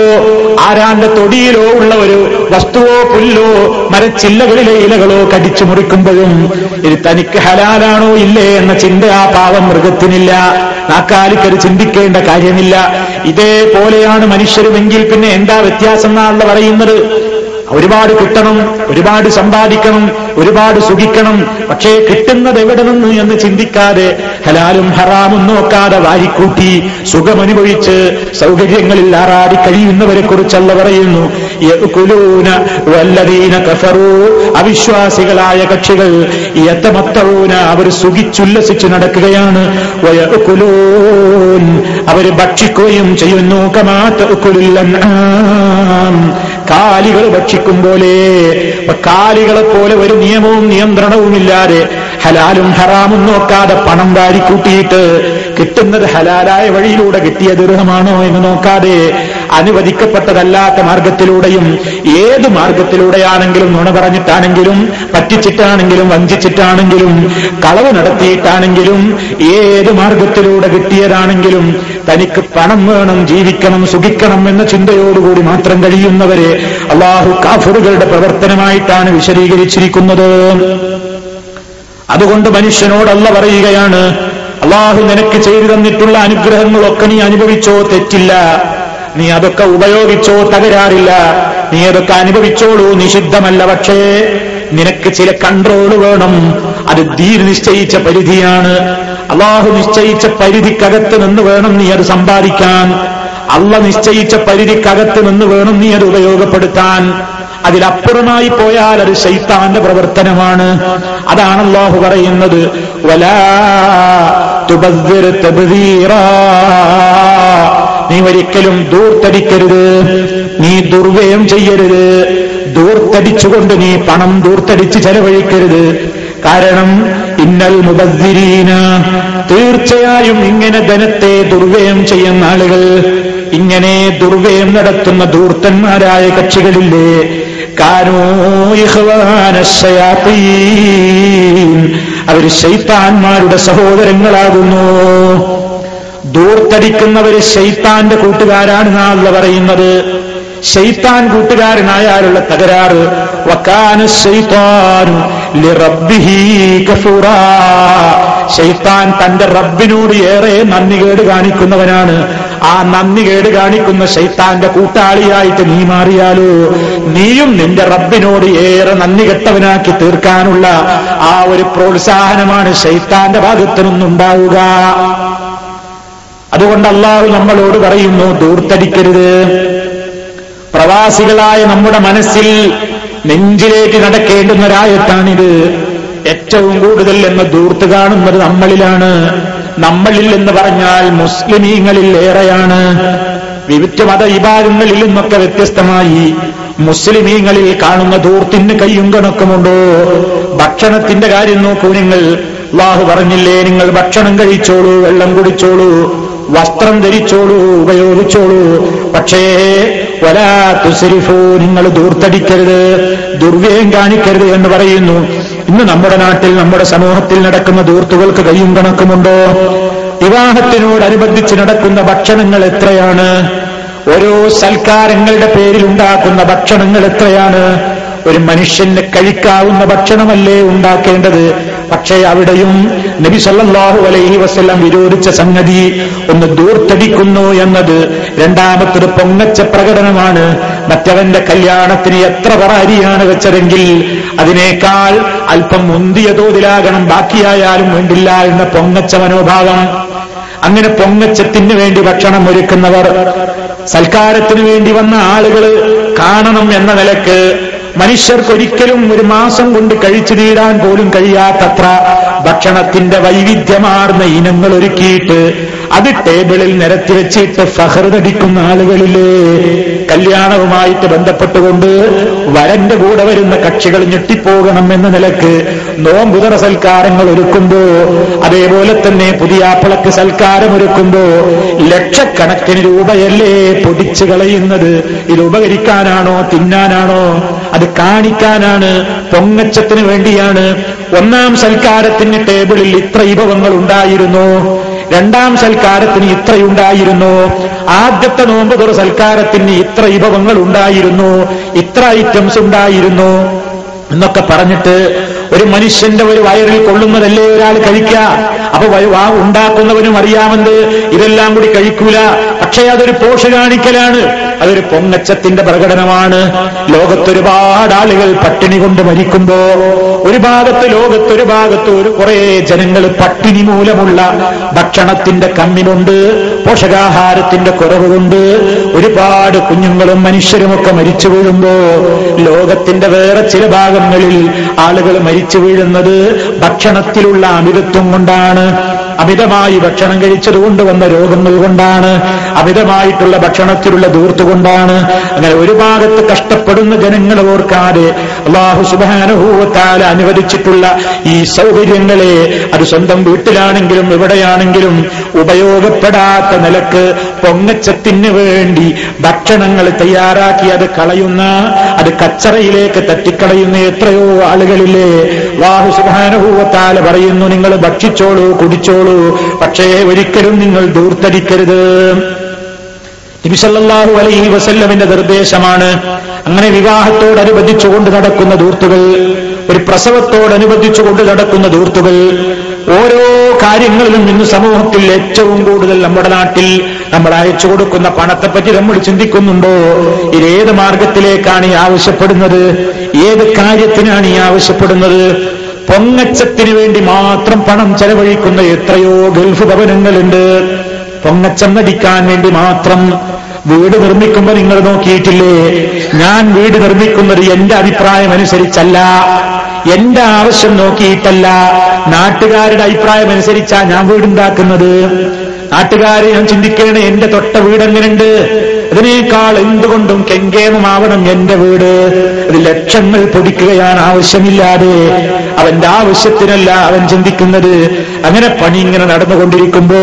ആരാന്റെ തൊടിയിലോ ഉള്ള ഒരു വസ്തുവോ പുല്ലോ മരച്ചില്ലകളിലെ ഇലകളോ കടിച്ചു മുറിക്കുമ്പോഴും ഇത് തനിക്ക് ഹലാലാണോ ഇല്ലേ എന്ന ചിന്ത ആ പാവം മൃഗത്തിനില്ല. നാക്കാലിക്കത് ചിന്തിക്കേണ്ട കാര്യമില്ല. ഇതേപോലെയാണ് മനുഷ്യരുമെങ്കിൽ പിന്നെ എന്താ വ്യത്യാസം എന്നാണല്ലോ പറയുന്നത്. ഒരുപാട് കിട്ടണം ഒരുപാട് സമ്പാദിക്കണം ഒരുപാട് സുഖിക്കണം. പക്ഷേ കിട്ടുന്നത് എവിടെ നിന്ന് എന്ന് ചിന്തിക്കാതെ ഹലാലും ഹറാമും നോക്കാതെ വാരിക്കൂട്ടി സുഖമനുഭവിച്ച് സൗകര്യങ്ങളിൽ ആറാടി കഴിയുന്നവരെ കുറിച്ചല്ല പറയുന്നു വല്ലതീന കഫറൂ. അവിശ്വാസികളായ കക്ഷികൾ യത്തമത്തവൂന അവർ സുഖിച്ചുല്ലസിച്ച് നടക്കുകയാണ്. അവർ ഭക്ഷിക്കുകയും ചെയ്യുന്നു. കമാത്ത കാലികൾ ഭക്ഷിക്കും പോലെ. കാലികളെ പോലെ ഒരു നിയമവും നിയന്ത്രണവുമില്ലാതെ ഹലാലും ഹറാമും നോക്കാതെ പണം വാരിക്കൂട്ടിയിട്ട് കിട്ടുന്നത് ഹലാലായ വഴിയിലൂടെ കിട്ടിയ ദീർഘമാണോ എന്ന് നോക്കാതെ അനുവദിക്കപ്പെട്ടതല്ലാത്ത മാർഗത്തിലൂടെയും ഏത് മാർഗത്തിലൂടെയാണെങ്കിലും നുണ പറഞ്ഞിട്ടാണെങ്കിലും പറ്റിച്ചിട്ടാണെങ്കിലും വഞ്ചിച്ചിട്ടാണെങ്കിലും കളവ് നടത്തിയിട്ടാണെങ്കിലും ഏത് മാർഗത്തിലൂടെ കിട്ടിയതാണെങ്കിലും തനിക്ക് പണം വേണം ജീവിക്കണം സുഖിക്കണം എന്ന ചിന്തയോടുകൂടി മാത്രം കഴിയുന്നവരെ അള്ളാഹു കാഫറുകളുടെ പ്രവർത്തനമായിട്ടാണ് വിശദീകരിച്ചിരിക്കുന്നത്. അതുകൊണ്ട് മനുഷ്യനോടല്ല പറയുകയാണ് അള്ളാഹു നിനക്ക് ചെയ്തു തന്നിട്ടുള്ള അനുഗ്രഹങ്ങളൊക്കെ നീ അനുഭവിച്ചോ? തെറ്റില്ല. നീ അതൊക്കെ ഉപയോഗിച്ചോ? തകരാറില്ല. നീ അതൊക്കെ അനുഭവിച്ചോളൂ. നിഷിദ്ധമല്ല. പക്ഷേ നിനക്ക് ചില കൺട്രോൾ വേണം. അത് ദീർ നിശ്ചയിച്ച പരിധിയാണ്. അള്ളാഹു നിശ്ചയിച്ച പരിധിക്കകത്ത് നിന്ന് വേണം നീ അത് സമ്പാദിക്കാൻ. അള്ള നിശ്ചയിച്ച പരിധിക്കകത്ത് നിന്ന് വേണം നീ അത് ഉപയോഗപ്പെടുത്താൻ. അതിലപ്പുറമായി പോയാൽ അത് ശൈത്താന്റെ പ്രവർത്തനമാണ്. അതാണ് അള്ളാഹു പറയുന്നത്. വലാ. നീ ഒരിക്കലും ദൂർത്തടിക്കരുത്. നീ ദുർവ്യയം ചെയ്യരുത്. ദൂർത്തടിച്ചുകൊണ്ട് നീ പണം ദൂർത്തടിച്ച് ചെലവഴിക്കരുത്. കാരണം ഇന്നൽ മുബദ്ദിരീന തീർച്ചയായും ഇങ്ങനെ ധനത്തെ ദുർവ്യയം ചെയ്യുന്ന ആളുകൾ ഇങ്ങനെ ദുർവ്യയം നടത്തുന്ന ധൂർത്തന്മാരായ കക്ഷികളില്ലേ? അവർ ശൈത്താന്മാരുടെ സഹോദരങ്ങളാകുന്നു. ദൂർത്തടിക്കുന്നവര് ശൈത്താന്റെ കൂട്ടുകാരാണ് നാളെ പറയുന്നത്. ശൈത്താൻ കൂട്ടുകാരനായാലുള്ള തകരാറ്. വക്കാന ശൈത്താൻ ശൈത്താൻ തന്റെ റബ്ബിനോട് ഏറെ നന്ദികേട് കാണിക്കുന്നവനാണ്. ആ നന്ദി കേട് കാണിക്കുന്ന ശൈത്താന്റെ കൂട്ടാളിയായിട്ട് നീ മാറിയാലോ? നീയും നിന്റെ റബ്ബിനോട് ഏറെ നന്ദി കെട്ടവനാക്കി തീർക്കാനുള്ള ആ ഒരു പ്രോത്സാഹനമാണ് ശൈത്താന്റെ ഭാഗത്തു നിന്നുണ്ടാവുക അതുകൊണ്ട് അള്ളാഹു നമ്മളോട് പറയുന്നു ദൂർത്തടിക്കരുത്. പ്രവാസികളായ നമ്മുടെ മനസ്സിൽ നെഞ്ചിലേക്ക് നടക്കേണ്ടുന്ന ഒരായത്താണിത്. ഏറ്റവും കൂടുതൽ എന്ന് ദൂർത്ത് കാണുന്നത് നമ്മളിലാണ്. നമ്മളിൽ എന്ന് പറഞ്ഞാൽ മുസ്ലിമീങ്ങളിൽ ഏറെയാണ്. വിവിധ മത വിഭാഗങ്ങളിൽ നിന്നൊക്കെ വ്യത്യസ്തമായി മുസ്ലിമീങ്ങളിൽ കാണുന്ന ദൂർത്തിന് കയ്യും കണക്കുമുണ്ടോ? ഭക്ഷണത്തിന്റെ കാര്യം നോക്കൂ നിങ്ങൾ. വാഹു പറഞ്ഞില്ലേ നിങ്ങൾ ഭക്ഷണം കഴിച്ചോളൂ വെള്ളം കുടിച്ചോളൂ. വസ്ത്രം ധരിച്ചോളൂ ഉപയോഗിച്ചോളൂ. പക്ഷേ വലാ തുസരിഫൂ നിങ്ങൾ ദൂർത്തടിക്കരുത് ദുർവ്യയം കാണിക്കരുത് എന്ന് പറയുന്നു. ഇന്ന് നമ്മുടെ നാട്ടിൽ നമ്മുടെ സമൂഹത്തിൽ നടക്കുന്ന ദൂർത്തുകൾക്ക് കയ്യും കണക്കുമുണ്ടോ? വിവാഹത്തിനോടനുബന്ധിച്ച് നടക്കുന്ന ഭക്ഷണങ്ങൾ എത്രയാണ്? ഓരോ സൽക്കാരങ്ങളുടെ പേരിൽ ഉണ്ടാക്കുന്ന ഭക്ഷണങ്ങൾ എത്രയാണ്? ഒരു മനുഷ്യന് കഴിക്കാവുന്ന ഭക്ഷണമല്ലേ ഉണ്ടാക്കേണ്ടത്? പക്ഷേ അവിടെയും നബി സല്ലാഹു അലൈഹി വസല്ലം വിരോധിച്ച സംഗതി ഒന്ന് ദൂർത്തടിക്കുന്നു എന്നത് രണ്ടാമത്തൊരു പൊങ്ങച്ച പ്രകടനമാണ്. മറ്റവന്റെ കല്യാണത്തിന് എത്ര പറ അരിയാണ് വെച്ചതെങ്കിൽ അതിനേക്കാൾ അല്പം മുന്തിയ തോതിലാകണം ബാക്കിയായാലും വേണ്ടില്ല എന്ന പൊങ്ങച്ച മനോഭാവം. അങ്ങനെ പൊങ്ങച്ചത്തിന് വേണ്ടി ഭക്ഷണം ഒരുക്കുന്നവർ സൽക്കാരത്തിന് വേണ്ടി വന്ന ആളുകൾ കാണണം എന്ന നിലയ്ക്ക് മനുഷ്യർക്കൊരിക്കലും ഒരു മാസം കൊണ്ട് കഴിച്ചു തീരാൻ പോലും കഴിയാത്തത്ര ഭക്ഷണത്തിന്റെ വൈവിധ്യമാർന്ന ഇനങ്ങൾ ഒരുക്കിയിട്ട് അത് ടേബിളിൽ നിരത്തി വെച്ചിട്ട് ഫഹർ നടിക്കുന്ന ആളുകളില്ലേ കല്യാണവുമായിട്ട് ബന്ധപ്പെട്ടുകൊണ്ട് വരന്റെ കൂടെ വരുന്ന കക്ഷികൾ ഞെട്ടിപ്പോകണം എന്ന നിലയ്ക്ക് നോമ്പുതറ സൽക്കാരങ്ങൾ ഒരുക്കുമ്പോ അതേപോലെ തന്നെ പുതിയ പിളക്ക് സൽക്കാരം ഒരുക്കുമ്പോ ലക്ഷക്കണക്കിന് രൂപയല്ലേ പൊടിച്ചു കളയുന്നത്? ഇത് ഉപകരിക്കാനാണോ തിന്നാനാണോ? അത് കാണിക്കാനാണ് പൊങ്ങച്ചത്തിന് വേണ്ടിയാണ്. ഒന്നാം സൽക്കാരത്തിന് ടേബിളിൽ ഇത്ര വിഭവങ്ങൾ ഉണ്ടായിരുന്നു? രണ്ടാം സൽക്കാരത്തിന് ഇത്രയുണ്ടായിരുന്നു. ആദ്യത്തെ നോമ്പ് തുറ സൽക്കാരത്തിന് ഇത്ര വിഭവങ്ങൾ ഉണ്ടായിരുന്നു ഇത്ര ഐറ്റംസ് ഉണ്ടായിരുന്നു. എന്നൊക്കെ പറഞ്ഞിട്ട് ഒരു മനുഷ്യന്റെ ഒരു വയറിൽ കൊള്ളുന്നതല്ലേ ഒരാൾ കഴിക്ക? അപ്പൊ വാ ഉണ്ടാക്കുന്നവനും അറിയാമെന്ന് ഇതെല്ലാം കൂടി കഴിക്കൂല. പക്ഷേ അതൊരു പോഷ കാണിക്കലാണ് അതൊരു പൊങ്ങച്ചത്തിന്റെ പ്രകടനമാണ്. ലോകത്തൊരുപാട് ആളുകൾ പട്ടിണി കൊണ്ട് മരിക്കുമ്പോ ഒരു ഭാഗത്ത് ലോകത്തൊരു ഭാഗത്ത് ഒരു കുറെ ജനങ്ങൾ പട്ടിണി മൂലമുള്ള ഭക്ഷണത്തിന്റെ കമ്മിനുണ്ട് പോഷകാഹാരത്തിന്റെ കുറവ് കൊണ്ട് ഒരുപാട് കുഞ്ഞുങ്ങളും മനുഷ്യരുമൊക്കെ മരിച്ചു വീഴുമ്പോ ലോകത്തിന്റെ വേറെ ചില ഭാഗങ്ങളിൽ ആളുകൾ മരിച്ചു വീഴുന്നത് ഭക്ഷണത്തിലുള്ള അമിതത്വം കൊണ്ടാണ്. അമിതമായി ഭക്ഷണം കഴിച്ചതുകൊണ്ട് വന്ന രോഗങ്ങൾ കൊണ്ടാണ് അമിതമായിട്ടുള്ള ഭക്ഷണത്തിലുള്ള ദൂർത്ത് കൊണ്ടാണ്. അങ്ങനെ ഒരു ഭാഗത്ത് കഷ്ടപ്പെടുന്ന ജനങ്ങൾ ഓർക്കാതെ അള്ളാഹു സുബാനുഭൂവത്താൽ അനുവദിച്ചിട്ടുള്ള ഈ സൗകര്യങ്ങളെ അത് സ്വന്തം വീട്ടിലാണെങ്കിലും എവിടെയാണെങ്കിലും ഉപയോഗപ്പെടാത്ത നിലയ്ക്ക് പൊങ്ങച്ചത്തിന് വേണ്ടി ഭക്ഷണങ്ങൾ തയ്യാറാക്കി അത് കളയുന്ന അത് കച്ചറയിലേക്ക് തട്ടിക്കളയുന്ന എത്രയോ ആളുകളില്ലേ. വാഹു സുബാനുഭൂവത്താൽ പറയുന്നു നിങ്ങൾ ഭക്ഷിച്ചോളൂ കുടിച്ചോളൂ പക്ഷേ ഒരിക്കലും നിങ്ങൾ ദൂർത്തടിക്കരുത് നബിസല്ലാഹു അലൈഹി വസല്ലമിന്റെ നിർദ്ദേശമാണ് അങ്ങനെ വിവാഹത്തോടനുബന്ധിച്ചുകൊണ്ട് നടക്കുന്ന ദൂർത്തുകൾ ഒരു പ്രസവത്തോടനുബന്ധിച്ചുകൊണ്ട് നടക്കുന്ന ദൂർത്തുകൾ ഓരോ കാര്യങ്ങളിലും ഇന്ന് സമൂഹത്തിൽ ഏറ്റവും കൂടുതൽ നമ്മുടെ നാട്ടിൽ നമ്മൾ അയച്ചു കൊടുക്കുന്ന പണത്തെപ്പറ്റി നമ്മൾ ചിന്തിക്കുന്നുണ്ടോ? ഇതേത് മാർഗത്തിലേക്കാണ് ഈ ആവശ്യപ്പെടുന്നത്? ഏത് കാര്യത്തിനാണ് ഈ ആവശ്യപ്പെടുന്നത്? പൊങ്ങച്ചത്തിന് വേണ്ടി മാത്രം പണം ചെലവഴിക്കുന്ന എത്രയോ ഗൾഫ് ഭവനങ്ങളുണ്ട്. പൊങ്ങച്ചം നടിക്കാൻ വേണ്ടി മാത്രം വീട് നിർമ്മിക്കുമ്പോ നിങ്ങൾ നോക്കിയിട്ടില്ലേ? ഞാൻ വീട് നിർമ്മിക്കുന്നത് എന്റെ അഭിപ്രായം അനുസരിച്ചല്ല. എന്റെ ആവശ്യം നോക്കിയിട്ടല്ല. നാട്ടുകാരുടെ അഭിപ്രായം അനുസരിച്ചാ ഞാൻ വീടുണ്ടാക്കുന്നത്. നാട്ടുകാരെ ഞാൻ ചിന്തിക്കണേ എന്റെ തൊട്ട വീട് എങ്ങനെയുണ്ട്? അതിനേക്കാൾ എന്തുകൊണ്ടും കെങ്കേമമാവണം എന്റെ വീട്. അത് ലക്ഷങ്ങൾ പൊടിക്കുകയാണ് ആവശ്യമില്ലാതെ. അവന്റെ ആവശ്യത്തിനല്ല അവൻ ചിന്തിക്കുന്നത്. അങ്ങനെ പണി ഇങ്ങനെ നടന്നുകൊണ്ടിരിക്കുമ്പോ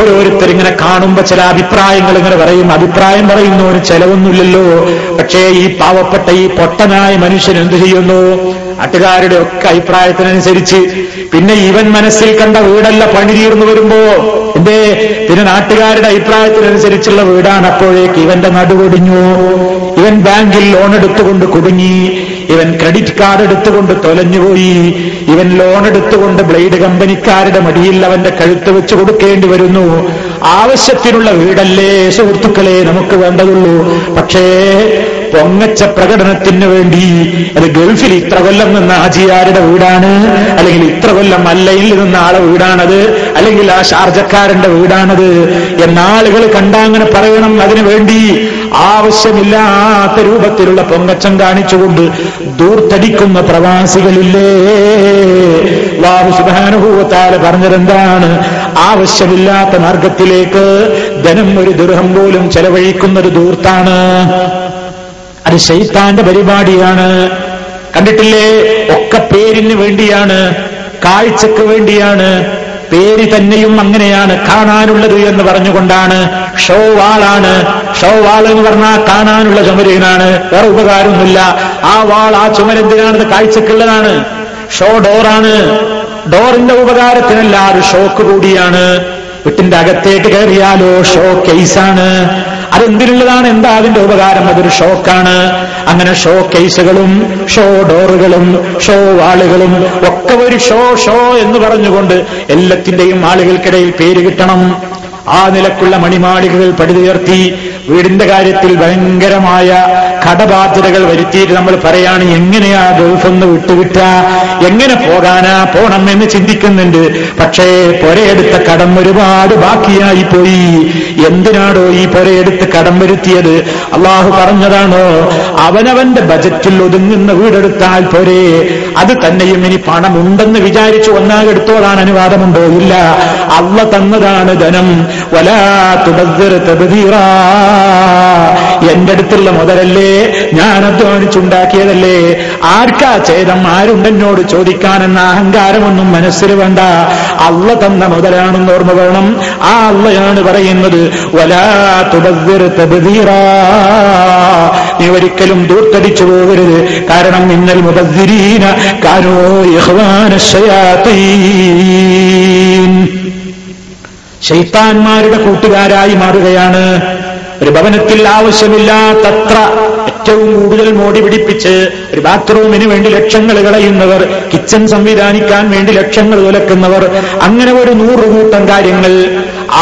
ഓരോരുത്തർ ഇങ്ങനെ കാണുമ്പോ ചില അഭിപ്രായങ്ങൾ ഇങ്ങനെ പറയും. അഭിപ്രായം പറയുന്ന ഒരു ചെലവൊന്നുമില്ലല്ലോ. പക്ഷേ ഈ പാവപ്പെട്ട ഈ പൊട്ടനായ മനുഷ്യൻ എന്ത് ചെയ്യുന്നു? നാട്ടുകാരുടെ ഒക്കെ അഭിപ്രായത്തിനനുസരിച്ച്. പിന്നെ ഇവൻ മനസ്സിൽ കണ്ട വീടല്ല പണി തീർന്നു വരുമ്പോ. എന്തേ? പിന്നെ നാട്ടുകാരുടെ അഭിപ്രായത്തിനനുസരിച്ചുള്ള വീടാണ് അപ്പോഴേക്ക് ഇവന്റെ നടുവൊടിഞ്ഞു. ഇവൻ ബാങ്കിൽ ലോൺ എടുത്തുകൊണ്ട് കുടുങ്ങി ഇവൻ ക്രെഡിറ്റ് കാർഡ് എടുത്തുകൊണ്ട് തൊലഞ്ഞുപോയി ഇവൻ ലോൺ എടുത്തുകൊണ്ട് ബ്ലേഡ് കമ്പനിക്കാരുടെ മടിയിൽ അവന്റെ കഴുത്ത് വെച്ച് കൊടുക്കേണ്ടി വരുന്നു. ആവശ്യത്തിനുള്ള വീടല്ലേ സുഹൃത്തുക്കളെ നമുക്ക് വേണ്ടതുള്ളൂ. പക്ഷേ പൊങ്ങച്ച പ്രകടനത്തിന് വേണ്ടി അത് ഗൾഫിൽ ഇത്ര കൊല്ലം നിന്ന ഹാജിയാരുടെ വീടാണ് അല്ലെങ്കിൽ ഇത്ര കൊല്ലം മല്ലയിൽ നിന്ന ആളെ വീടാണത് അല്ലെങ്കിൽ ആ ഷാർജക്കാരന്റെ വീടാണത് എന്നാളുകൾ കണ്ടാങ്ങനെ പറയണം. അതിനു വേണ്ടി ആവശ്യമില്ലാത്ത രൂപത്തിലുള്ള പൊങ്ങച്ചം കാണിച്ചുകൊണ്ട് ദൂർത്തടിക്കുന്ന പ്രവാസികളില്ലേ? വാഹു പറഞ്ഞതെന്താണ്? ആവശ്യമില്ലാത്ത മാർഗത്തിലേക്ക് ധനം ഒരു ദുർഹം പോലും ചെലവഴിക്കുന്നത് ദൂർത്താണ്. അത് ശൈത്താന്റെ പരിപാടിയാണ്. കണ്ടിട്ടില്ലേ? ഒക്കെ പേരിന് വേണ്ടിയാണ് കാഴ്ചക്ക് വേണ്ടിയാണ് പേര് തന്നെയും അങ്ങനെയാണ് കാണാനുള്ളത് എന്ന് പറഞ്ഞുകൊണ്ടാണ് ഷോ വാളാണ് ഷോ വാൾ എന്ന് പറഞ്ഞാൽ കാണാനുള്ള ചുമരനാണ്. വേറെ ഉപകാരമൊന്നുമില്ല. ആ വാൾ ആ ചുമരെന്തിനാണത് കാഴ്ചക്കുള്ളതാണ്. ഷോ ഡോറാണ്. ഡോറിന്റെ ഉപകാരത്തിനല്ല ഒരു ഷോക്ക് കൂടിയാണ്. വീട്ടിന്റെ അകത്തേക്ക് കയറിയാലോ ഷോ കേസാണ് അതെന്തിനുള്ളതാണ്? എന്താ അതിന്റെ ഉപകാരം? അതൊരു ഷോക്കാണ് അങ്ങനെ ഷോ കേസുകളും ഷോ ഡോറുകളും ഷോ വാളുകളും ഒക്കെ ഒരു ഷോ ഷോ എന്ന് പറഞ്ഞുകൊണ്ട് എല്ലാത്തിന്റെയും ആളുകൾക്കിടയിൽ പേര് കിട്ടണം. ആ നിലക്കുള്ള മണിമാളികകൾ പടുതുയർത്തി വീടിന്റെ കാര്യത്തിൽ ഭയങ്കരമായ കടബാധ്യതകൾ വരുത്തിയിട്ട് നമ്മൾ പറയാണ് എങ്ങനെയാ ഗൾഫൊന്ന് വിട്ടുവിട്ട? എങ്ങനെ പോകാനാ? പോണം എന്ന് ചിന്തിക്കുന്നുണ്ട്. പക്ഷേ പൊരയെടുത്ത കടം ഒരുപാട് ബാക്കിയായി പോയി. എന്തിനാടോ ഈ പൊരയെടുത്ത് കടം വരുത്തിയത്? അള്ളാഹു പറഞ്ഞതാണോ? അവനവന്റെ ബജറ്റിൽ ഒതുങ്ങുന്ന വീടെടുത്താൽ പോരെ. അത് തന്നെയും ഇനി പണമുണ്ടെന്ന് വിചാരിച്ചു ഒന്നാകെടുത്തോളാൻ അനുവാദമുണ്ടോ? ഇല്ല. അള്ള തന്നതാണ് ധനം. വലാ തബ്ദീറാ. എന്റെ അടുത്തുള്ള മുതലല്ലേ ഞാൻ അധ്വാനിച്ചുണ്ടാക്കിയതല്ലേ ആർക്കാ ചേതം ആരുണ്ടെന്നോട് ചോദിക്കാനെന്ന അഹങ്കാരമൊന്നും മനസ്സിൽ വേണ്ട. അള്ള തന്ന മുതലാണെന്ന് ഓർമ്മ വേണം. ആ അള്ളയാണ് പറയുന്നത് വലാ നീ ഒരിക്കലും ദൂർത്തടിച്ചു പോകരുത്. കാരണം ഇന്നൽ മുബദ്ദിരീന കാനോ ശൈത്താന്മാരുടെ കൂട്ടുകാരായി മാറുകയാണ്. ഒരു ഭവനത്തിൽ ആവശ്യമില്ലാത്തത്ര ഏറ്റവും കൂടുതൽ മോടി പിടിപ്പിച്ച് ഒരു ബാത്റൂമിന് വേണ്ടി ലക്ഷങ്ങൾ കളയുന്നവർ കിച്ചൺ സംവിധാനിക്കാൻ വേണ്ടി ലക്ഷങ്ങൾ തുലക്കുന്നവർ അങ്ങനെ ഒരു നൂറുകൂട്ടം കാര്യങ്ങൾ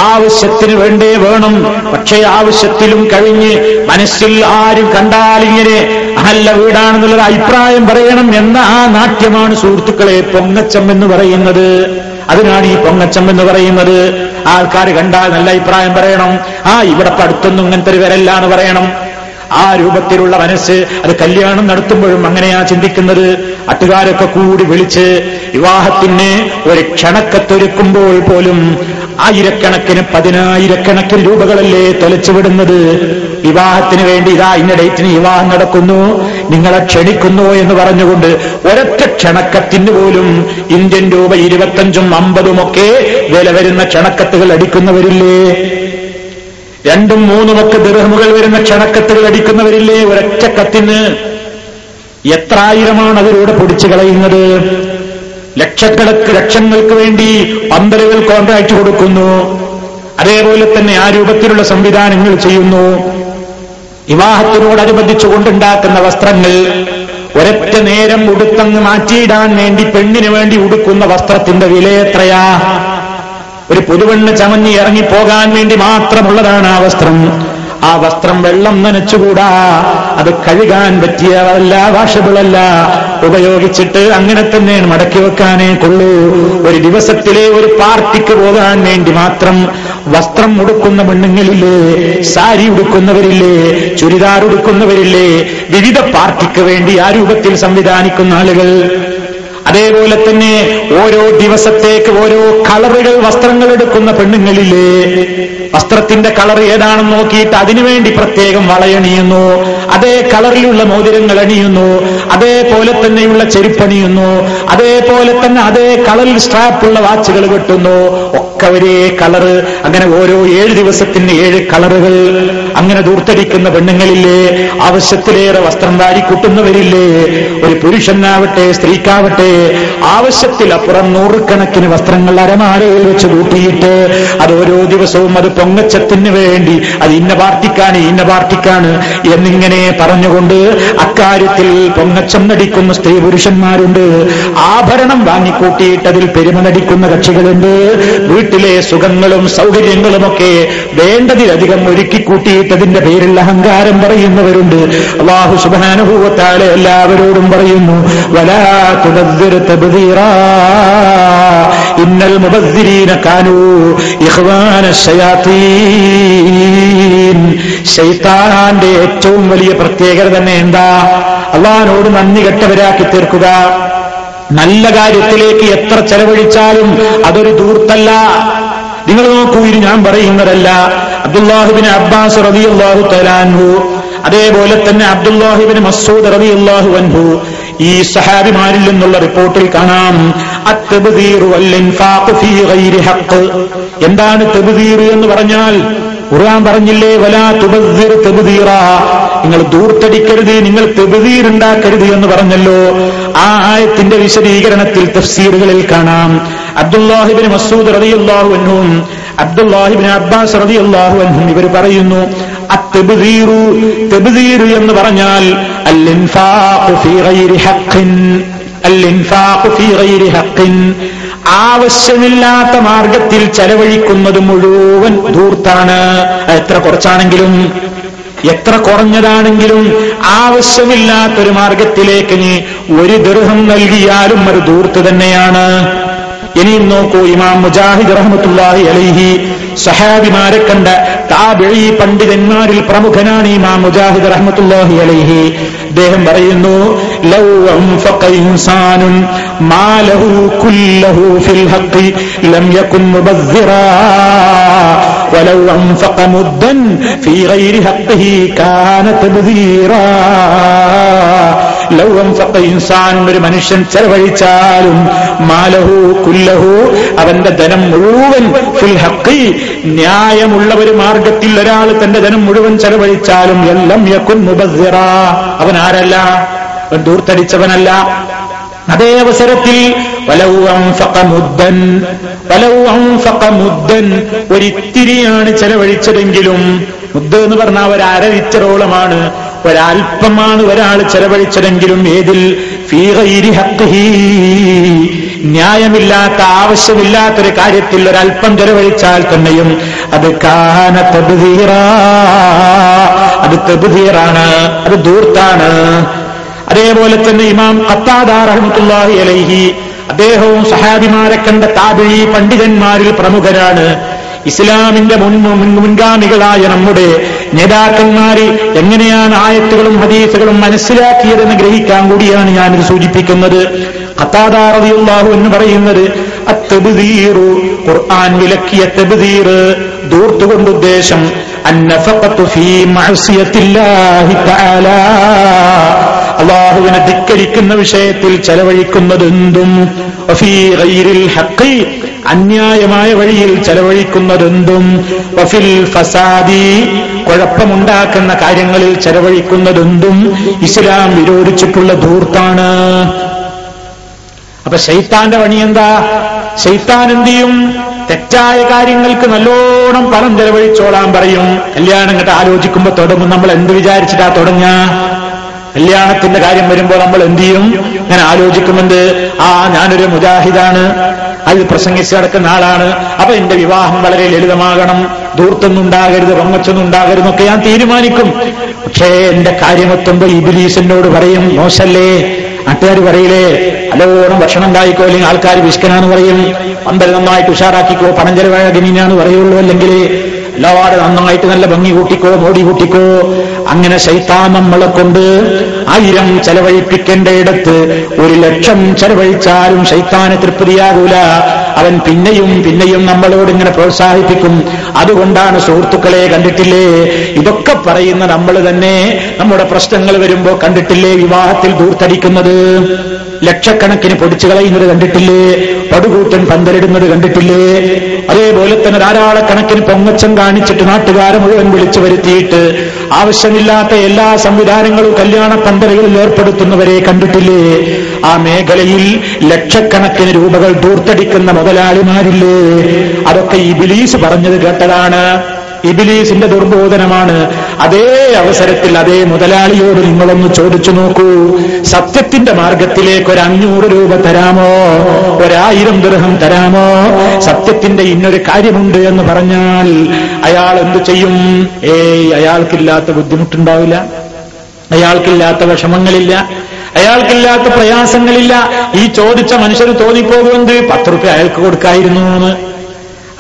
ആവശ്യത്തിന് വേണ്ടേ വേണം. പക്ഷേ ആവശ്യത്തിലും കഴിഞ്ഞ് മനസ്സിൽ ആരും കണ്ടാലിങ്ങനെ നല്ല വീടാണെന്നുള്ളൊരു അഭിപ്രായം പറയണം എന്ന ആ നാട്യമാണ് സുഹൃത്തുക്കളെ പൊങ്ങച്ചം എന്ന് പറയുന്നത്. അതിനാണ് ഈ പൊങ്ങച്ചം എന്ന് പറയുന്നത്. ആൾക്കാർ കണ്ടാൽ നല്ല അഭിപ്രായം പറയണം. ആ ഇവിടെ അടുത്തൊന്നും ഇങ്ങനത്തെ ഒരു വരല്ലാന്ന് പറയണം. ആ രൂപത്തിലുള്ള മനസ്സ് അത് കല്യാണം നടത്തുമ്പോഴും അങ്ങനെയാ ചിന്തിക്കുന്നത്. അട്ടുകാരൊക്കെ കൂടി വിളിച്ച് വിവാഹത്തിന് ഒരു ക്ഷണക്കത്തൊരുക്കുമ്പോൾ പോലും ആയിരക്കണക്കിന് പതിനായിരക്കണക്കിന് രൂപകളല്ലേ തൊലച്ചുവിടുന്നത് വിവാഹത്തിന് വേണ്ടി ഇതാ ഇന്ന ഡേറ്റിന് വിവാഹം നടക്കുന്നു നിങ്ങളെ ക്ഷണിക്കുന്നു എന്ന് പറഞ്ഞുകൊണ്ട് ഒരൊറ്റ ക്ഷണക്കത്തിന് പോലും ഇന്ത്യൻ രൂപ ഇരുപത്തഞ്ചും അമ്പതുമൊക്കെ വില വരുന്ന ക്ഷണക്കത്തുകൾ അടിക്കുന്നവരില്ലേ? രണ്ടും മൂന്നുമൊക്കെ ദൃഹമുകൾ വരുന്ന ക്ഷണക്കത്തുകൾ അടിക്കുന്നവരില്ലേ? ഒരൊറ്റ കത്തിന് എത്ര ആയിരമാണ് അതിലൂടെ പൊടിച്ചു കളയുന്നത്? ലക്ഷക്കണക്ക് ലക്ഷങ്ങൾക്ക് വേണ്ടി പന്തലുകൾ കോൺട്രാക്ട് കൊടുക്കുന്നു. അതേപോലെ തന്നെ ആ രൂപത്തിലുള്ള സംവിധാനങ്ങൾ ചെയ്യുന്നു. വിവാഹത്തിനോടനുബന്ധിച്ചുകൊണ്ടുണ്ടാക്കുന്ന വസ്ത്രങ്ങൾ ഒരൊറ്റ നേരം ഉടുത്തങ്ങ് മാറ്റിയിടാൻ വേണ്ടി പെണ്ണിന് വേണ്ടി ഉടുക്കുന്ന വസ്ത്രത്തിന്റെ വില എത്രയാ? ഒരു പുതുവെണ്ണ് ചമഞ്ഞ് ഇറങ്ങിപ്പോകാൻ വേണ്ടി മാത്രമുള്ളതാണ് ആ വസ്ത്രം. ആ വസ്ത്രം വെള്ളം നനച്ചുകൂടാ. അത് കഴുകാൻ പറ്റിയതല്ല വാഷബിളല്ല ഉപയോഗിച്ചിട്ട് അങ്ങനെ തന്നെ മടക്കി വെക്കാനേ കൊള്ളൂ. ഒരു ദിവസത്തിലെ ഒരു പാർട്ടിക്ക് പോകാൻ വേണ്ടി മാത്രം വസ്ത്രം ഉടുക്കുന്ന പെണ്ണുങ്ങളില്ലേ സാരി ഉടുക്കുന്നവരില്ലേ ചുരിദാർ ഉടുക്കുന്നവരില്ലേ വിവിധ പാർട്ടിക്ക് വേണ്ടി ആ രൂപത്തിൽ സംവിധാനിക്കുന്ന ആളുകൾ അതേപോലെ തന്നെ ഓരോ ദിവസത്തേക്ക് ഓരോ കളറുകൾ വസ്ത്രങ്ങൾ എടുക്കുന്ന പെണ്ണുങ്ങളിലെ വസ്ത്രത്തിന്റെ കളർ ഏതാണെന്ന് നോക്കിയിട്ട് അതിനുവേണ്ടി പ്രത്യേകം വളയണിയുന്നു അതേ കളറിലുള്ള മോതിരങ്ങൾ അണിയുന്നു. അതേപോലെ തന്നെയുള്ള ചെരുപ്പണിയുന്നു അതേപോലെ തന്നെ അതേ കളറിൽ സ്ട്രാപ്പുള്ള വാച്ചുകൾ കെട്ടുന്നു ഒക്കെ ഒരേ കളറ്. അങ്ങനെ ഓരോ ഏഴ് ദിവസത്തിന് ഏഴ് കളറുകൾ അങ്ങനെ ദൂർത്തടിക്കുന്ന പെണ്ണുങ്ങളില്ലേ? ആവശ്യത്തിലേറെ വസ്ത്രം വാരിക്കൂട്ടുന്നവരില്ലേ ഒരു പുരുഷനാവട്ടെ സ്ത്രീക്കാവട്ടെ ആവശ്യത്തിലപ്പുറം നൂറുകണക്കിന് വസ്ത്രങ്ങൾ അരമാരയിൽ വെച്ച് കൂട്ടിയിട്ട് അത് ഓരോ ദിവസവും അത് പൊങ്ങച്ചത്തിന് വേണ്ടി അത് ഇന്ന പാർട്ടിക്കാണ് ഇന്ന പാർട്ടിക്കാണ് എന്നിങ്ങനെ പറഞ്ഞുകൊണ്ട് അക്കാര്യത്തിൽ പൊങ്ങച്ചം നടിക്കുന്ന സ്ത്രീ പുരുഷന്മാരുണ്ട്. ആഭരണം വാങ്ങിക്കൂട്ടിയിട്ട് അതിൽ പെരുമ നടിക്കുന്ന കക്ഷികളുണ്ട്. വീട്ടിലെ സുഖങ്ങളും സൗകര്യങ്ങളുമൊക്കെ വേണ്ടതിലധികം ഒരുക്കിക്കൂട്ടിയിട്ടതിന്റെ പേരിൽ അഹങ്കാരം പറയുന്നവരുണ്ട്. അള്ളാഹു സുബാനുഭൂവത്താലെ എല്ലാവരോടും പറയുന്നു വലാ തബ്ദീറാ. ഇന്നൽ മുബസ്സിരീന കാനു ശൈത്താന്റെ ഏറ്റവും വലിയ പ്രത്യേകത തന്നെ എന്താ? അള്ളഹാനോട് നന്ദി കെട്ടവരാക്കി തീർക്കുക. നല്ല കാര്യത്തിലേക്ക് എത്ര ചെലവഴിച്ചാലും അതൊരു ദൂർത്തല്ല നിങ്ങൾ നോക്കൂ ഇത് ഞാൻ പറയുന്നതല്ല. അബ്ദുല്ലാഹുബിന് അബ്ബാസ് റബിയുള്ളാഹു തലാൻഹു അതേപോലെ തന്നെ അബ്ദുല്ലാഹുബിന് മസൂദ് റബിയുള്ളാഹു അൻഹു ഈ സഹാബിമാരിൽ നിന്നുള്ള റിപ്പോർട്ടിൽ കാണാം. എന്താണ് തെബുദീർ എന്ന് പറഞ്ഞാൽ? ഖുർആൻ പറഞ്ഞില്ലേ വലാ തുബദ്ദിർ തെബുദീറ. നിങ്ങൾ ദൂർത്തടിക്കരുത് നിങ്ങൾ തെബുദീർ ഉണ്ടാക്കരുത് എന്ന് പറഞ്ഞല്ലോ. ആ ആയത്തിന്റെ വിശദീകരണത്തിൽ തഫ്സീറുകളിൽ കാണാം. അബ്ദുല്ലാഹിബിൻ മസൂദ് റളിയല്ലാഹു എന്നും അബ്ദുല്ലാഹിബിൻ അബ്ബാസ് റളിയല്ലാഹു എന്നും ഇവർ പറയുന്നു എന്ന് പറഞ്ഞാൽ ആവശ്യമില്ലാത്ത മാർഗത്തിൽ ചെലവഴിക്കുന്നത് മുഴുവൻ ധൂർത്താണ്. എത്ര കുറച്ചാണെങ്കിലും എത്ര കുറഞ്ഞതാണെങ്കിലും ആവശ്യമില്ലാത്തൊരു മാർഗത്തിലേക്ക് നീ ഒരു ദൃഹം നൽകിയാലും അത് ധൂർത്ത് തന്നെയാണ്. ഇനിയും നോക്കൂ ഇമാം മുജാഹിദ് റഹ്മത്തുള്ളാഹി അലൈഹി സഹാബിമാരെ കണ്ട താബിഴി പണ്ഡിതന്മാരിൽ പ്രമുഖനാണ് ഇമാം മുജാഹിദ് റഹ്മത്തുള്ളാഹി അലൈഹി അദ്ദേഹം പറയുന്നു ലൗ അൻഫഖ ഇൻസാനുൻ മാലഹു കുല്ലഹു ഫിൽ ഹഖ് ലം യകുൻ മുബദ്ദിറാ ولو أنفق مدا في غير حقه كان تبذيرا ലൗ അൻഫഖ ഇൻസാൻ ഒരു മനുഷ്യൻ ചെലവഴിച്ചാലും മാലഹു കുല്ലഹു അവന്റെ ധനം മുഴുവൻ ഹഖി ന്യായമുള്ള ഒരു മാർഗത്തിൽ ഒരാൾ തന്റെ ധനം മുഴുവൻ ചെലവഴിച്ചാലും എല്ലാം യക്കുൻ മുബസ്സിറ. അവൻ ആരല്ല? അവൻ ദൂർത്തടിച്ചവനല്ല. അതേ അവസരത്തിൽ ഒരിത്തിരിയാണ് ചെലവഴിച്ചതെങ്കിലും മുദ്ദ എന്ന് പറഞ്ഞാൽ ഒരു അര ലിറ്ററോളമാണ് ഒരൽപ്പമാണ് ഒരാൾ ചെലവഴിച്ചതെങ്കിലും ഏതിൽ? ന്യായമില്ലാത്ത ആവശ്യമില്ലാത്തൊരു കാര്യത്തിൽ ഒരൽപ്പം ചെലവഴിച്ചാൽ തന്നെയും അത് കാന തബ്ദീറ. അത് തബ്ദീറാണ് അത് ദൂർത്താണ് അതേപോലെ തന്നെ ഇമാം റഹ്മത്തുള്ളാഹി അലൈഹി അദ്ദേഹവും സഹാബിമാരെ കണ്ട താബിഴി പണ്ഡിതന്മാരിൽ പ്രമുഖരാണ്. ഇസ്ലാമിന്റെ മുൻ മുൻ- മുൻഗാമികളായ നമ്മുടെ നേതാക്കന്മാര് എങ്ങനെയാണ് ആയത്തുകളും ഹദീസുകളും മനസ്സിലാക്കിയതെന്ന് ഗ്രഹിക്കാൻ കൂടിയാണ് ഞാനിത് സൂചിപ്പിക്കുന്നത്. ഖത്താദാറിയുള്ളാഹു എന്ന് പറയുന്നത് ഖുർആൻ വിലക്കിയ തെബുദീർ ദൂർത്തുകൊണ്ട് ഉദ്ദേശം ഫീ തആല. അള്ളാഹുവിനെ ധിക്കരിക്കുന്ന വിഷയത്തിൽ ചെലവഴിക്കുന്നതെന്തും. അന്യായമായ വഴിയിൽ ചെലവഴിക്കുന്നതെന്തും. വഫിൽ ഫസാദി കുഴപ്പമുണ്ടാക്കുന്ന കാര്യങ്ങളിൽ ചെലവഴിക്കുന്നതെന്തും. ഇസ്ലാം വിരോധിച്ചിട്ടുള്ള ധൂർത്താണ്. അപ്പൊ ശൈത്താന്റെ പണി എന്താ? ശൈത്താൻ എന്ത് ചെയ്യും? തെറ്റായ കാര്യങ്ങൾക്ക് നല്ലോണം പണം ചെലവഴിച്ചോളാൻ പറയും. കല്യാണം ഇങ്ങോട്ട് ആലോചിക്കുമ്പോ തുടങ്ങും. നമ്മൾ എന്ത് വിചാരിച്ചിട്ടാ തുടങ്ങ കല്യാണത്തിന്റെ കാര്യം വരുമ്പോൾ നമ്മൾ എന്ത് ചെയ്യും? ഞാൻ ആലോചിക്കുന്നുണ്ട്. ആ ഞാനൊരു മുജാഹിദാണ്. അത് പ്രസംഗിച്ച് നടക്കുന്ന ആളാണ്. അപ്പൊ എന്റെ വിവാഹം വളരെ ലളിതമാകണം. ദൂർത്തൊന്നും ഉണ്ടാകരുത് പൊങ്ങച്ചൊന്നും ഉണ്ടാകരുതെന്നൊക്കെ ഞാൻ തീരുമാനിക്കും. പക്ഷേ എന്റെ കാര്യമെത്തുമ്പോ ഇബിലീസ് എന്നോട് പറയും മോശല്ലേ നാട്ടുകാർ പറയില്ലേ നല്ലോണം ഭക്ഷണം ഉണ്ടായിക്കോ അല്ലെങ്കിൽ ആൾക്കാർ വിഷ്കനാന്ന് പറയും പന്തൽ നന്നായിട്ട് ഉഷാറാക്കിക്കോ പണം ചെലവായ ഗമീനാന്ന് പറയുള്ളൂ. അല്ലെങ്കിൽ എല്ലാവരും നന്നായിട്ട് നല്ല ഭംഗി കൂട്ടിക്കോ മോടി കൂട്ടിക്കോ. അങ്ങനെ ശൈത്താൻ നമ്മളെ കൊണ്ട് ആയിരം ചെലവഴിപ്പിക്കേണ്ട ഇടത്ത് ഒരു ലക്ഷം ചെലവഴിച്ചാലും ശൈത്താന് തൃപ്തിയാകൂല. അവൻ പിന്നെയും പിന്നെയും നമ്മളോട് ഇങ്ങനെ പ്രോത്സാഹിപ്പിക്കും. അതുകൊണ്ടാണ് സുഹൃത്തുക്കളെ കണ്ടിട്ടില്ലേ? ഇതൊക്കെ പറയുന്ന നമ്മൾ തന്നെ നമ്മുടെ പ്രശ്നങ്ങൾ വരുമ്പോ കണ്ടിട്ടില്ലേ? വിവാഹത്തിൽ ദൂർത്തടിക്കുന്നത് ലക്ഷക്കണക്കിന് പൊടിച്ചു കളയുന്നത് കണ്ടിട്ടില്ലേ? പടുകൂറ്റൻ പന്തലിടുന്നത് കണ്ടിട്ടില്ലേ? അതേപോലെ തന്നെ ധാരാളക്കണക്കിന് പൊങ്ങച്ചം കാണിച്ചിട്ട് നാട്ടുകാരെ മുഴുവൻ വിളിച്ചു വരുത്തിയിട്ട് ആവശ്യമില്ലാത്ത എല്ലാ സംവിധാനങ്ങളും കല്യാണ പന്തലുകളിൽ ഏർപ്പെടുത്തുന്നവരെ കണ്ടിട്ടില്ലേ? ആ മേഖലയിൽ ലക്ഷക്കണക്കിന് രൂപകൾ ദൂർത്തടിക്കുന്ന മുതലാളിമാരില്ലേ? അതൊക്കെ ഈ ബിലീസ് പറഞ്ഞത് കേട്ടതാണ്. ഇബിലീസിന്റെ ദുർബോധനമാണ്. അതേ അവസരത്തിൽ അതേ മുതലാളിയോട് നിങ്ങളൊന്ന് ചോദിച്ചു നോക്കൂ. സത്യത്തിന്റെ മാർഗത്തിലേക്ക് ഒരു അഞ്ഞൂറ് രൂപ തരാമോ? ഒരായിരം ദൃഹം തരാമോ? സത്യത്തിന്റെ ഇന്നൊരു കാര്യമുണ്ട് എന്ന് പറഞ്ഞാൽ അയാൾ എന്തു ചെയ്യും? ഏയ് അയാൾക്കില്ലാത്ത ബുദ്ധിമുട്ടുണ്ടാവില്ല. അയാൾക്കില്ലാത്ത വിഷമങ്ങളില്ല. അയാൾക്കില്ലാത്ത പ്രയാസങ്ങളില്ല. ഈ ചോദിച്ച മനുഷ്യർ തോന്നിപ്പോകുന്നത് പത്ത് റുപ്യ അയാൾക്ക് കൊടുക്കായിരുന്നു എന്ന്.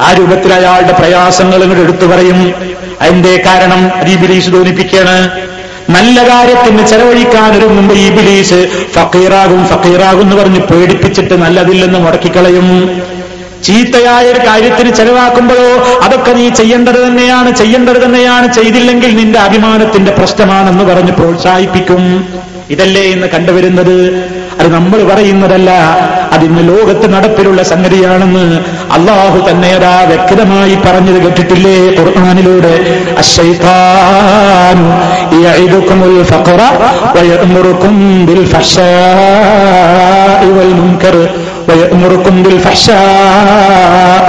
ആ രൂപത്തിൽ അയാളുടെ പ്രയാസങ്ങൾ ഇങ്ങോട്ട് എടുത്തു പറയും. അതിന്റെ കാരണം അത് തോന്നിപ്പിക്കാണ് നല്ല കാര്യത്തിന് ചെലവഴിക്കാൻ ഒരുങ്ങുമ്പോ ഈ ബിലീസ് ഫക്കീറാകും ഫക്കീറാകും എന്ന് പറഞ്ഞ് പേടിപ്പിച്ചിട്ട് നല്ലതില്ലെന്ന് മുടക്കിക്കളയും. ചീത്തയായ ഒരു കാര്യത്തിന് ചെലവാക്കുമ്പോഴോ അതൊക്കെ നീ ചെയ്യേണ്ടത് തന്നെയാണ് ചെയ്യേണ്ടത് തന്നെയാണ് ചെയ്തില്ലെങ്കിൽ നിന്റെ അഭിമാനത്തിന്റെ പ്രശ്നമാണെന്ന് പറഞ്ഞ് പ്രോത്സാഹിപ്പിക്കും. ഇതല്ലേ ഇന്ന് കണ്ടുവരുന്നത്? അത് നമ്മൾ പറയുന്നതല്ല. അതിന്ന് ലോകത്ത് നടപ്പിലുള്ള സംഗതിയാണെന്ന് അള്ളാഹു തന്നെ അതാ വ്യക്തമായി പറഞ്ഞത് കേട്ടിട്ടില്ലേ ഖുർആാനിലൂടെ? അശ്ശൈത്താനു യഇദുകുമുൽ ഫഖറ വയഅ്മുറുകും ബിൽ ഫഹ്ശാഇ വൽ മുൻകർ ويأمركم بالفحشاء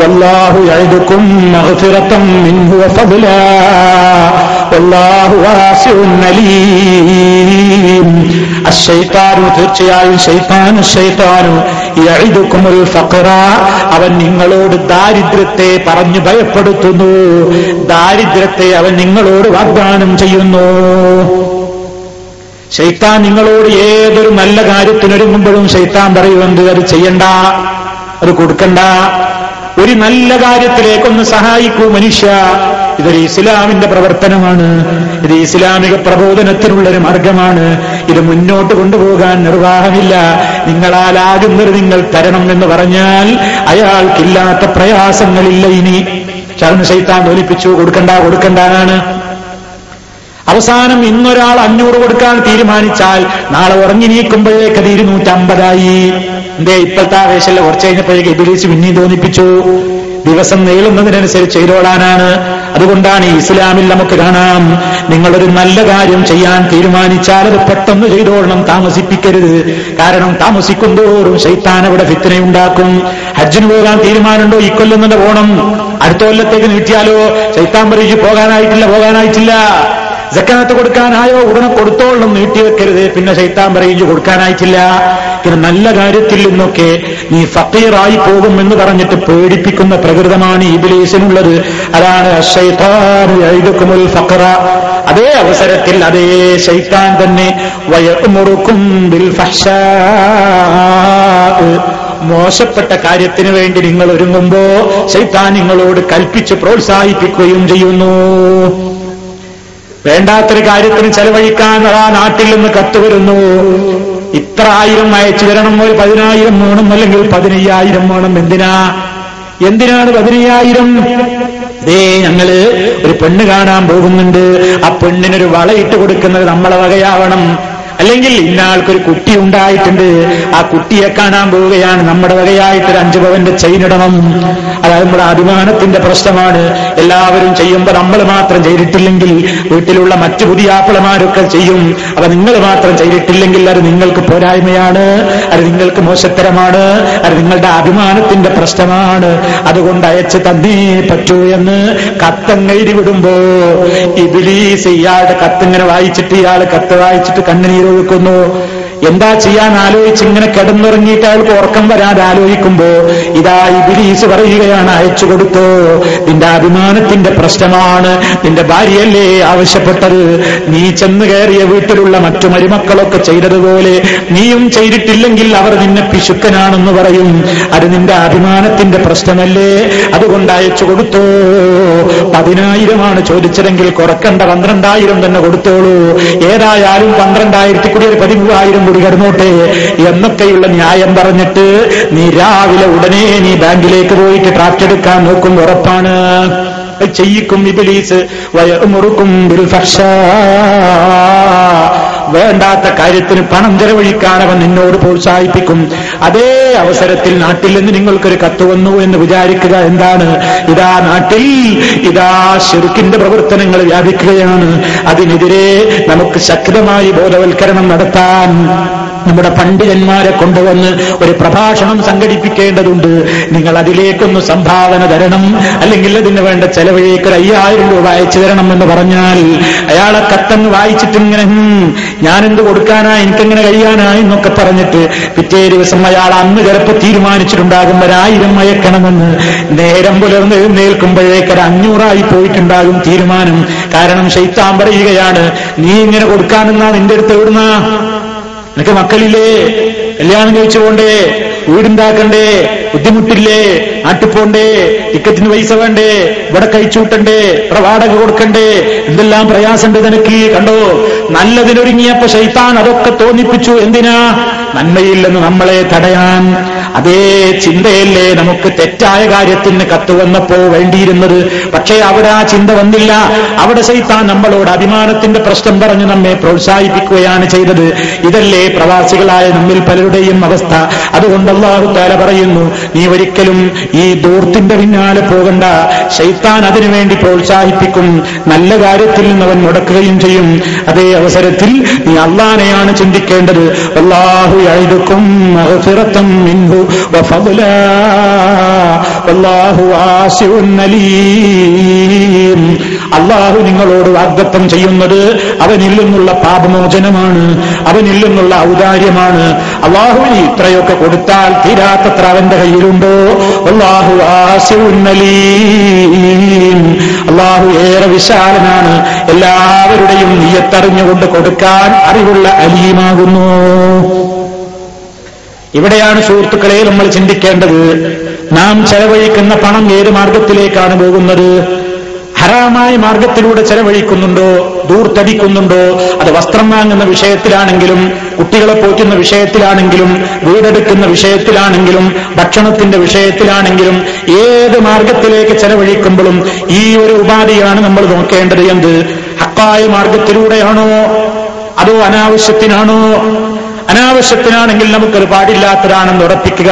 والله يعدكم مغفرة منه وفضلا والله واسع عليم الشيطان തീർച്ചയായും ഷൈത്താനു ഷൈത്താനു യഇദുകുമുൽ ഫഖറ അവൻ നിങ്ങളോട് ദാരിദ്ര്യത്തെ പറഞ്ഞു ഭയപ്പെടുത്തുന്നു ദാരിദ്ര്യത്തെ അവൻ നിങ്ങളോട് വാഗ്ദാനം ചെയ്യുന്നു ശൈത്താൻ നിങ്ങളോട് ഏതൊരു നല്ല കാര്യത്തിനൊരുങ്ങുമ്പോഴും ശൈത്താൻ പറയുമെന്ത് അത് ചെയ്യണ്ട? അത് കൊടുക്കണ്ട? ഒരു നല്ല കാര്യത്തിലേക്കൊന്ന് സഹായിക്കൂ മനുഷ്യ. ഇതൊരു ഇസ്ലാമിന്റെ പ്രവർത്തനമാണ്. ഇത് ഇസ്ലാമിക പ്രബോധനത്തിനുള്ളൊരു മാർഗമാണ്. ഇത് മുന്നോട്ട് കൊണ്ടുപോകാൻ നിർവാഹമില്ല. നിങ്ങളാലാകുന്നത് നിങ്ങൾ തരണം എന്ന് പറഞ്ഞാൽ അയാൾക്കില്ലാത്ത പ്രയാസങ്ങളില്ല ഇനി. ചർമ്മ ശൈത്താൻ തോന്നിപ്പിച്ചു കൊടുക്കണ്ട കൊടുക്കണ്ടാണ് അവസാനം ഇന്നൊരാൾ അഞ്ഞൂറ് കൊടുക്കാൻ തീരുമാനിച്ചാൽ നാളെ ഉറങ്ങി നീക്കുമ്പോഴേക്ക് അത് ഇരുന്നൂറ്റമ്പതായി. എന്തേ ഇപ്പോഴത്തെ ആവേശമല്ല? കുറച്ച് കഴിഞ്ഞപ്പോഴേക്ക് ഇബിലീസ് പിന്നെയും തോന്നിപ്പിച്ചു. ദിവസം നീളുന്നതിനനുസരിച്ച് ചെയ്തോളാനാണ്. അതുകൊണ്ടാണ് ഇസ്ലാമിൽ നമുക്ക് കാണാം നിങ്ങളൊരു നല്ല കാര്യം ചെയ്യാൻ തീരുമാനിച്ചാൽ അത് പെട്ടെന്ന് ചെയ്തോളണം താമസിപ്പിക്കരുത്. കാരണം താമസിക്കുന്തോറും ശൈത്താൻ അവിടെ ഫിത്തനയുണ്ടാക്കും. ഹജ്ജിന് പോകാൻ തീരുമാനമുണ്ടോ? ഇക്കൊല്ലം തന്നെ പോകണം. അടുത്ത കൊല്ലത്തേക്ക് നീട്ടിയാലോ? ശൈത്താൻ പറയിച്ച് പോകാനായിട്ടില്ല പോകാനായിട്ടില്ല. ജക്കാത്ത് കൊടുക്കാനായോ? ഉടനെ കൊടുത്തോളും നീട്ടിവെക്കരുത് പിന്നെ ശൈത്താൻ പറയിച്ചു കൊടുക്കാനായിട്ടില്ല. പിന്നെ നല്ല കാര്യത്തിൽ നിന്നൊക്കെ നീ ഫക്കീറായി പോകും എന്ന് പറഞ്ഞിട്ട് പേടിപ്പിക്കുന്ന പ്രകൃതമാണ് ഇബിലീസിനുള്ളത്. അതാണ് അശ്ശൈത്താനു ഫക്കറ അതേ അവസരത്തിൽ അതേ ശൈത്താൻ തന്നെ വയമുറുക്കും ബിൽ മോശപ്പെട്ട കാര്യത്തിന് വേണ്ടി നിങ്ങൾ ഒരുങ്ങുമ്പോ ശൈത്താൻ നിങ്ങളോട് കൽപ്പിച്ച് പ്രോത്സാഹിപ്പിക്കുകയും ചെയ്യുന്നു. വേണ്ടാത്തൊരു കാര്യത്തിന് ചെലവഴിക്കാൻ ആ നാട്ടിൽ നിന്ന് കത്ത് വരുന്നു. ഇത്ര ആയിരം അയച്ചു തരണം ഒരു പതിനായിരം വേണം അല്ലെങ്കിൽ പതിനയ്യായിരം വേണം. എന്തിനാ? എന്തിനാണ് പതിനയ്യായിരം? ദേ ഞങ്ങൾ ഒരു പെണ്ണ് കാണാൻ പോകുന്നുണ്ട്. ആ പെണ്ണിനൊരു വളയിട്ട് കൊടുക്കുന്നത് നമ്മളെ വകയാവണം. അല്ലെങ്കിൽ ഇന്നാൾക്കൊരു കുട്ടി ഉണ്ടായിട്ടുണ്ട്. ആ കുട്ടിയെ കാണാൻ പോവുകയാണ്. നമ്മുടെ വകയായിട്ട് ഒരു അഞ്ചു പവന്റെ ചെയിനിടണം അതായത് നമ്മുടെ അഭിമാനത്തിന്റെ പ്രശ്നമാണ്. എല്ലാവരും ചെയ്യുമ്പോൾ നമ്മൾ മാത്രം ചെയ്തിട്ടില്ലെങ്കിൽ വീട്ടിലുള്ള മറ്റു പുതിയ ആപ്പിളമാരൊക്കെ ചെയ്യും. അപ്പൊ നിങ്ങൾ മാത്രം ചെയ്തിട്ടില്ലെങ്കിൽ അത് നിങ്ങൾക്ക് പോരായ്മയാണ്. അത് നിങ്ങൾക്ക് മോശത്തരമാണ്. അത് നിങ്ങളുടെ അഭിമാനത്തിന്റെ പ്രശ്നമാണ്. അതുകൊണ്ട് അയച്ച് തന്നേ പറ്റൂ എന്ന് കത്തങ്ങെഴുതി വിടുമ്പോ ഇബിലീസ് ഇയാളുടെ കത്തിങ്ങനെ വായിച്ചിട്ട് ഇയാൾ കത്ത് വായിച്ചിട്ട് കണ്ണുനീർ ഒഴുക്കുന്നു എന്താ ചെയ്യാൻ ആലോചിച്ച് ഇങ്ങനെ കിടന്നുറങ്ങിയിട്ട് അയാൾക്ക് ഉറക്കം വരാതെ ആലോചിക്കുമ്പോ ഇതാ ഇബിലീസ് പറയുകയാണ് അയച്ചു കൊടുത്തോ. നിന്റെ അഭിമാനത്തിന്റെ പ്രശ്നമാണ്. നിന്റെ ഭാര്യയല്ലേ ആവശ്യപ്പെട്ടത്. നീ ചെന്ന് കയറിയ വീട്ടിലുള്ള മറ്റു മരുമക്കളൊക്കെ ചെയ്തതുപോലെ നീയും ചെയ്തിട്ടില്ലെങ്കിൽ അവർ നിന്നെ പിശുക്കനാണെന്ന് പറയും. അത് നിന്റെ അഭിമാനത്തിന്റെ പ്രശ്നമല്ലേ? അതുകൊണ്ട് അയച്ചു കൊടുത്തോ. പതിനായിരമാണ് ചോദിച്ചതെങ്കിൽ കുറക്കണ്ട പന്ത്രണ്ടായിരം തന്നെ കൊടുത്തോളൂ. ഏതായാലും പന്ത്രണ്ടായിരത്തി കൂടി ഒരു പതിമൂവായിരം കൂടി കിടന്നോട്ടെ എന്നൊക്കെയുള്ള ന്യായം പറഞ്ഞിട്ട് നീ രാവിലെ ഉടനെ നീ ബാങ്കിലേക്ക് പോയിട്ട് ട്രാക്ട് എടുക്കാൻ നോക്കും ഉറപ്പാണ് ചെയ്യിക്കും ഇബിലീസ് വയറുമുറുക്കും ബിൽ. വേണ്ടാത്ത കാര്യത്തിന് പണം ചെലവഴിക്കാൻ അവൻ നിന്നോട് പ്രോത്സാഹിപ്പിക്കും. അതേ അവസരത്തിൽ നാട്ടിൽ നിന്ന് നിങ്ങൾക്കൊരു കത്ത് വന്നു എന്ന് വിചാരിക്കുക എന്താണ്? ഇതാ നാട്ടിൽ ഇതാ ശെരുക്കിന്റെ പ്രവർത്തനങ്ങൾ വ്യാപിക്കുകയാണ്. അതിനെതിരെ നമുക്ക് ശക്തമായി ബോധവൽക്കരണം നടത്താൻ നമ്മുടെ പണ്ഡിതന്മാരെ കൊണ്ടുവന്ന് ഒരു പ്രഭാഷണം സംഘടിപ്പിക്കേണ്ടതുണ്ട്. നിങ്ങൾ അതിലേക്കൊന്ന് സംഭാവന തരണം. അല്ലെങ്കിൽ അതിന് വേണ്ട ചെലവിലേക്ക് ഒരു അയ്യായിരം രൂപ അയച്ചു തരണം എന്ന് പറഞ്ഞാൽ അയാളെ കത്തങ്ങ് വായിച്ചിട്ടിങ്ങനെ "ഹും, ഞാനെന്ത് കൊടുക്കാനാ? എനിക്കെങ്ങനെ കഴിയാനാ? എന്നൊക്കെ പറഞ്ഞിട്ട് പിറ്റേ ദിവസം അയാൾ അന്ന് ചിലപ്പോൾ തീരുമാനിച്ചിട്ടുണ്ടാകും. ഒരായിരം അയക്കണമെന്ന്. നേരം പുലർന്ന് എഴുന്നേൽക്കുമ്പോഴേക്ക് ഒരു അഞ്ഞൂറായി പോയിട്ടുണ്ടാകും തീരുമാനം. കാരണം ശൈത്താൻ പറയുകയാണ് നീ ഇങ്ങനെ കൊടുക്കാനെന്നാ നിന്റെ അടുത്ത് എവിടുന്നാ? നിനക്ക് മക്കളില്ലേ? കല്യാണം കഴിച്ചു പോണ്ടേ? വീടുണ്ടാക്കണ്ടേ? ബുദ്ധിമുട്ടില്ലേ? നാട്ടിൽ പോണ്ടേ? ടിക്കറ്റിന് പൈസ വേണ്ടേ? ഇവിടെ കഴിച്ചുവിട്ടണ്ടേ ഇവിടെ വാടക കൊടുക്കണ്ടേ? എന്തെല്ലാം പ്രയാസമുണ്ട് നിനക്ക്? കണ്ടോ? നല്ലതിനൊരുങ്ങിയപ്പോ ശൈത്താൻ അതൊക്കെ തോന്നിപ്പിച്ചു. എന്തിനാ? നന്മയിൽ നിന്ന് നമ്മളെ തടയാൻ അതേ ചിന്തയല്ലേ നമുക്ക് തെറ്റായ കാര്യത്തിന് കത്ത് വന്നപ്പോ വേണ്ടിയിരുന്നത്. പക്ഷേ അവിടെ ആ ചിന്ത വന്നില്ല. അവിടെ സൈത്താൻ നമ്മളോട് അഭിമാനത്തിന്റെ പ്രശ്നം പറഞ്ഞ് നമ്മെ പ്രോത്സാഹിപ്പിക്കുകയാണ് ചെയ്തത്. ഇതല്ലേ പ്രവാസികളായ നമ്മിൽ പലരുടെയും അവസ്ഥ. അതുകൊണ്ട് താല പറയുന്നു നീ ഒരിക്കലും ഈ ദൂർത്തിന്റെ പിന്നാലെ പോകണ്ട. ശൈത്താൻ അതിനുവേണ്ടി പ്രോത്സാഹിപ്പിക്കും. നല്ല കാര്യത്തിൽ നിന്ന് അവൻ മുടക്കുകയും ചെയ്യും. അതേ അവസരത്തിൽ നീ അള്ളാനെയാണ് ചിന്തിക്കേണ്ടത്. അള്ളാഹു يعدكم مغفرة منه وفضلا. والله واسع النليم അള്ളാഹു നിങ്ങളോട് വാഗ്ദത്തം ചെയ്യുന്നത് അവനിൽ നിന്നുള്ള പാപമോചനമാണ് അവനിൽ നിന്നുള്ള ഔദാര്യമാണ്. അള്ളാഹുവിന് ഇത്രയൊക്കെ കൊടുത്താൽ തീരാത്തത്ര അവന്റെ കയ്യിലുണ്ടോ? അള്ളാഹു ആസിഉന്നലീം അള്ളാഹു ഏറെ വിശാലനാണ്. എല്ലാവരുടെയും നീയത്തറിഞ്ഞുകൊണ്ട് കൊടുക്കാൻ അറിവുള്ള അലീമാകുന്നു. ഇവിടെയാണ് സുഹൃത്തുക്കളെ നമ്മൾ ചിന്തിക്കേണ്ടത്. നാം ചെലവഴിക്കുന്ന പണം ഏത് മാർഗത്തിലേക്കാണ് പോകുന്നത്? ഹറാമായ മാർഗത്തിലൂടെ ചെലവഴിക്കുന്നുണ്ടോ? ദൂർത്തടിക്കുന്നുണ്ടോ? അത് വസ്ത്രം വാങ്ങുന്ന വിഷയത്തിലാണെങ്കിലും കുട്ടികളെ പോറ്റുന്ന വിഷയത്തിലാണെങ്കിലും വീടെടുക്കുന്ന വിഷയത്തിലാണെങ്കിലും ഭക്ഷണത്തിന്റെ വിഷയത്തിലാണെങ്കിലും ഏത് മാർഗത്തിലേക്ക് ചെലവഴിക്കുമ്പോഴും ഈ ഒരു ഉപാധിയാണ് നമ്മൾ നോക്കേണ്ടത് എന്ത്? ഹക്കായ മാർഗത്തിലൂടെയാണോ? അതോ അനാവശ്യത്തിനാണോ? അനാവശ്യത്തിനാണെങ്കിൽ നമുക്കത് പാടില്ലാത്തതാണെന്ന് ഉറപ്പിക്കുക.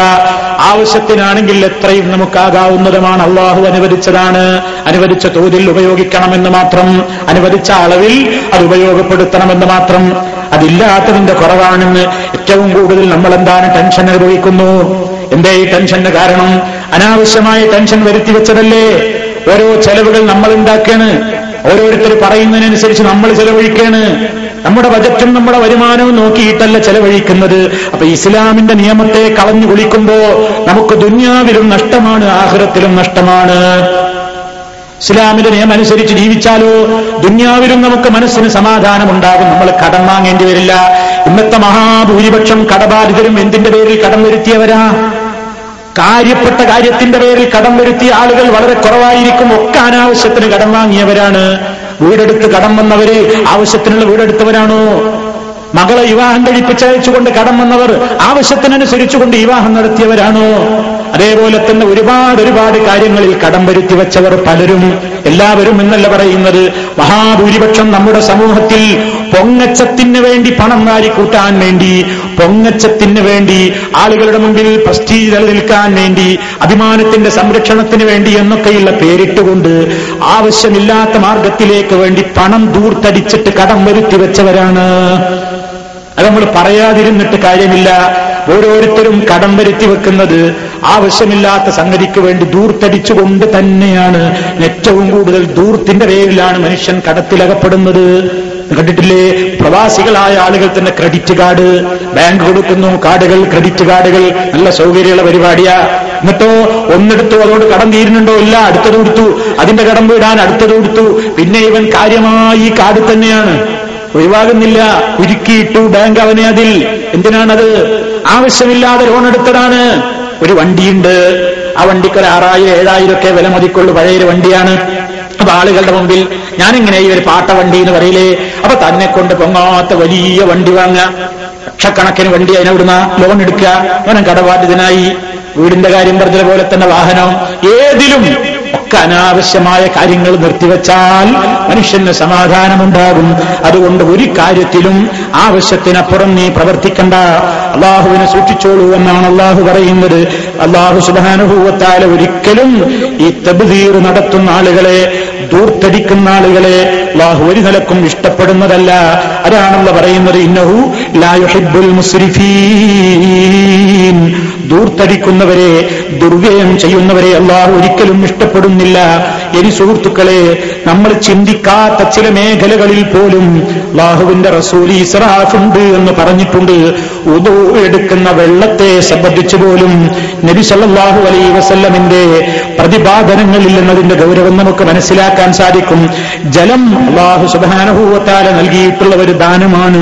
ആവശ്യത്തിനാണെങ്കിൽ എത്രയും നമുക്കാകാവുന്നതുമാണ്. അള്ളാഹു അനുവദിച്ചതാണ്. അനുവദിച്ച തോതിൽ ഉപയോഗിക്കണമെന്ന് മാത്രം അനുവദിച്ച അളവിൽ അത് ഉപയോഗപ്പെടുത്തണമെന്ന് മാത്രം. അതില്ലാത്തതിന്റെ കുറവാണെന്ന് ഏറ്റവും കൂടുതൽ നമ്മൾ എന്താണ് ടെൻഷൻ അനുഭവിക്കുന്നു? എന്തേ ഈ ടെൻഷന്റെ കാരണം? അനാവശ്യമായ ടെൻഷൻ വരുത്തി വെച്ചതല്ലേ ഓരോ ചെലവുകൾ നമ്മൾ ഉണ്ടാക്കാണ്. ഓരോരുത്തർ പറയുന്നതിനനുസരിച്ച് നമ്മൾ ചെലവഴിക്കാണ്. നമ്മുടെ ബജറ്റും നമ്മുടെ വരുമാനവും നോക്കിയിട്ടല്ല ചെലവഴിക്കുന്നത്. അപ്പൊ ഇസ്ലാമിന്റെ നിയമത്തെ കളഞ്ഞു കുളിക്കുമ്പോ നമുക്ക് ദുന്യാവിലും നഷ്ടമാണ് ആഹ്റത്തിലും നഷ്ടമാണ്. ഇസ്ലാമിന്റെ നിയമം അനുസരിച്ച് ജീവിച്ചാലോ ദുന്യാവിലും നമുക്ക് മനസ്സിന് സമാധാനമുണ്ടാകും നമ്മൾ കടം വാങ്ങേണ്ടി വരില്ല. ഇന്നത്തെ മഹാഭൂരിപക്ഷം കടബാധിതരും എന്തിന്റെ പേരിൽ കടം വരുത്തിയവരാ? കാര്യപ്പെട്ട കാര്യത്തിന്റെ പേരിൽ കടം വരുത്തിയ ആളുകൾ വളരെ കുറവായിരിക്കും. ഒക്കെ അനാവശ്യത്തിന് കടം വാങ്ങിയവരാണ്. വീടെടുത്ത് കടം വന്നവര് ആവശ്യത്തിനുള്ള വീടെടുത്തവരാണോ? മകളെ വിവാഹം കഴിപ്പിച്ചയച്ചുകൊണ്ട് കടം വന്നവർ ആവശ്യത്തിനനുസരിച്ചുകൊണ്ട് വിവാഹം നടത്തിയവരാണോ? അതേപോലെ തന്നെ ഒരുപാട് ഒരുപാട് കാര്യങ്ങളിൽ കടം വരുത്തി വെച്ചവർ പലരും. എല്ലാവരും എന്നല്ല പറയുന്നത് മഹാഭൂരിപക്ഷം നമ്മുടെ സമൂഹത്തിൽ പൊങ്ങച്ചത്തിന് വേണ്ടി പണം വാരിക്കൂട്ടാൻ വേണ്ടി പൊങ്ങച്ചത്തിന് വേണ്ടി ആളുകളുടെ മുമ്പിൽ പ്രസ്റ്റീജ് നിലനിൽക്കാൻ വേണ്ടി അഭിമാനത്തിന്റെ സംരക്ഷണത്തിന് വേണ്ടി എന്നൊക്കെയുള്ള പേരിട്ടുകൊണ്ട് ആവശ്യമില്ലാത്ത മാർഗത്തിലേക്ക് വേണ്ടി പണം ദൂർത്തടിച്ചിട്ട് കടം വരുത്തി വെച്ചവരാണ്. അത് നമ്മൾ പറയാതിരുന്നിട്ട് കാര്യമില്ല. ഓരോരുത്തരും കടം വരുത്തി വെക്കുന്നത് ആവശ്യമില്ലാത്ത സംഗതിക്ക് വേണ്ടി ദൂർത്തടിച്ചുകൊണ്ട് തന്നെയാണ്. ഏറ്റവും കൂടുതൽ ദൂർത്തിന്റെ പേരിലാണ് മനുഷ്യൻ കടത്തിലകപ്പെടുന്നത്. കണ്ടിട്ടില്ലേ? പ്രവാസികളായ ആളുകൾ തന്നെ ക്രെഡിറ്റ് കാർഡ് ബാങ്ക് കൊടുക്കുന്നു കാർഡുകൾ ക്രെഡിറ്റ് കാർഡുകൾ നല്ല സൗകര്യമുള്ള പരിപാടിയാ. എന്നിട്ടോ ഒന്നെടുത്തു അതോട് കടം തീരുന്നുണ്ടോ? ഇല്ല അടുത്തത് കൊടുത്തു. അതിന്റെ കടം വീടാൻ അടുത്തത് കൊടുത്തു. പിന്നെ ഇവൻ കാര്യമായി കാർഡ് തന്നെയാണ്. ഒഴിവാകുന്നില്ല. ഉരുക്കിയിട്ടു ബാങ്ക് അവനെ അതിൽ. എന്തിനാണത്? ആവശ്യമില്ലാതെ ലോൺ എടുത്തതാണ്. ഒരു വണ്ടിയുണ്ട്. ആ വണ്ടിക്കൊരു ആറായിരം ഏഴായിരം ഒക്കെ വില മതിക്കുള്ളൂ. പഴയൊരു വണ്ടിയാണ്. അപ്പൊ ആളുകളുടെ മുമ്പിൽ ഞാനിങ്ങനെ ഈ ഒരു പാട്ട വണ്ടി എന്ന് പറയില്ലേ? അപ്പൊ തന്നെ കൊണ്ട് പൊങ്ങാത്ത വലിയ വണ്ടി വാങ്ങുക ലക്ഷക്കണക്കിന് വണ്ടി അതിനവിടുന്ന് ലോൺ എടുക്കുക അവനും കടബാധ്യതനായി. വീടിന്റെ കാര്യം പറഞ്ഞതുപോലെ തന്നെ വാഹനം. ഏതിലും ഒക്കെ അനാവശ്യമായ കാര്യങ്ങൾ നിർത്തിവെച്ചാൽ മനുഷ്യന് സമാധാനമുണ്ടാകും. അതുകൊണ്ട് ഒരു കാര്യത്തിലും ആവശ്യത്തിനപ്പുറം നീ പ്രവർത്തിക്കണ്ട. അള്ളാഹുവിനെ സൂക്ഷിച്ചോളൂ എന്നാണ് അള്ളാഹു പറയുന്നത്. അള്ളാഹു സുബാനുഭൂവത്താല ഒരിക്കലും ഈ തബ്ദീർ നടത്തുന്ന ആളുകളെ ദൂർത്തടിക്കുന്ന ആളുകളെ അള്ളാഹു ഒരു നിലക്കും ഇഷ്ടപ്പെടുന്നതല്ല. അതാണല്ലോ പറയുന്നത്. ഇന്നഹു ലായുഹിബുൽ മുസ്രിഫീൻ. ദൂർത്തടിക്കുന്നവരെ ദുർവ്യയം ചെയ്യുന്നവരെ അള്ളാഹു ഒരിക്കലും ഇഷ്ടപ്പെടുന്നില്ല. ಕಾಣುವುದಿಲ್ಲ ಎನಿಸುಹುರ್ತು ಕಲೆ നമ്മൾ ചിന്തിക്കാത്ത ചില മേഖലകളിൽ പോലും ലാഹുവിന്റെ റസൂൽ ഇസ്രാഫുണ്ട് എന്ന് പറഞ്ഞിട്ടുണ്ട്. ഉദു എടുക്കുന്ന വെള്ളത്തെ സംബന്ധിച്ചു പോലും നബി സല്ലല്ലാഹു അലൈ വസല്ലമിന്റെ പ്രതിപാദനങ്ങളിൽ എന്നതിന്റെ ഗൗരവം നമുക്ക് മനസ്സിലാക്കാൻ സാധിക്കും. ജലം അള്ളാഹു സുബാനുഭൂവത്താല നൽകിയിട്ടുള്ള ഒരു ദാനമാണ്.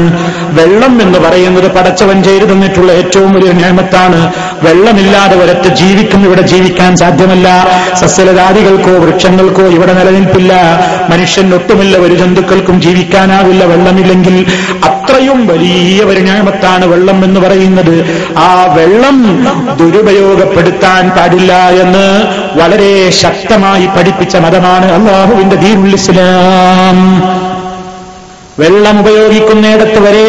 വെള്ളം എന്ന് പറയുന്നത് പടച്ചവൻ ചെയ്തു തന്നിട്ടുള്ള ഏറ്റവും വലിയ നിയമത്താണ് വെള്ളമില്ലാതെ ഒരത്ത് ജീവിക്കും ഇവിടെ ജീവിക്കാൻ സാധ്യമല്ല. സസ്യലതാദികൾക്കോ വൃക്ഷങ്ങൾക്കോ ഇവിടെ നിലനിൽപ്പില്ല. മനുഷ്യൻ ഒട്ടുമില്ല ഒരു ജന്തുക്കൾക്കും ജീവിക്കാനാവില്ല വെള്ളമില്ലെങ്കിൽ അത്രയും വലിയ പരിണാമത്താണ് വെള്ളം എന്ന് പറയുന്നത്. ആ വെള്ളം ദുരുപയോഗപ്പെടുത്താൻ പാടില്ല എന്ന് വളരെ ശക്തമായി പഠിപ്പിച്ച മതമാണ് അള്ളാഹുവിന്റെ ദീനുൽ ഇസ്ലാം. വെള്ളം ഉപയോഗിക്കുന്നിടത്ത് വരെ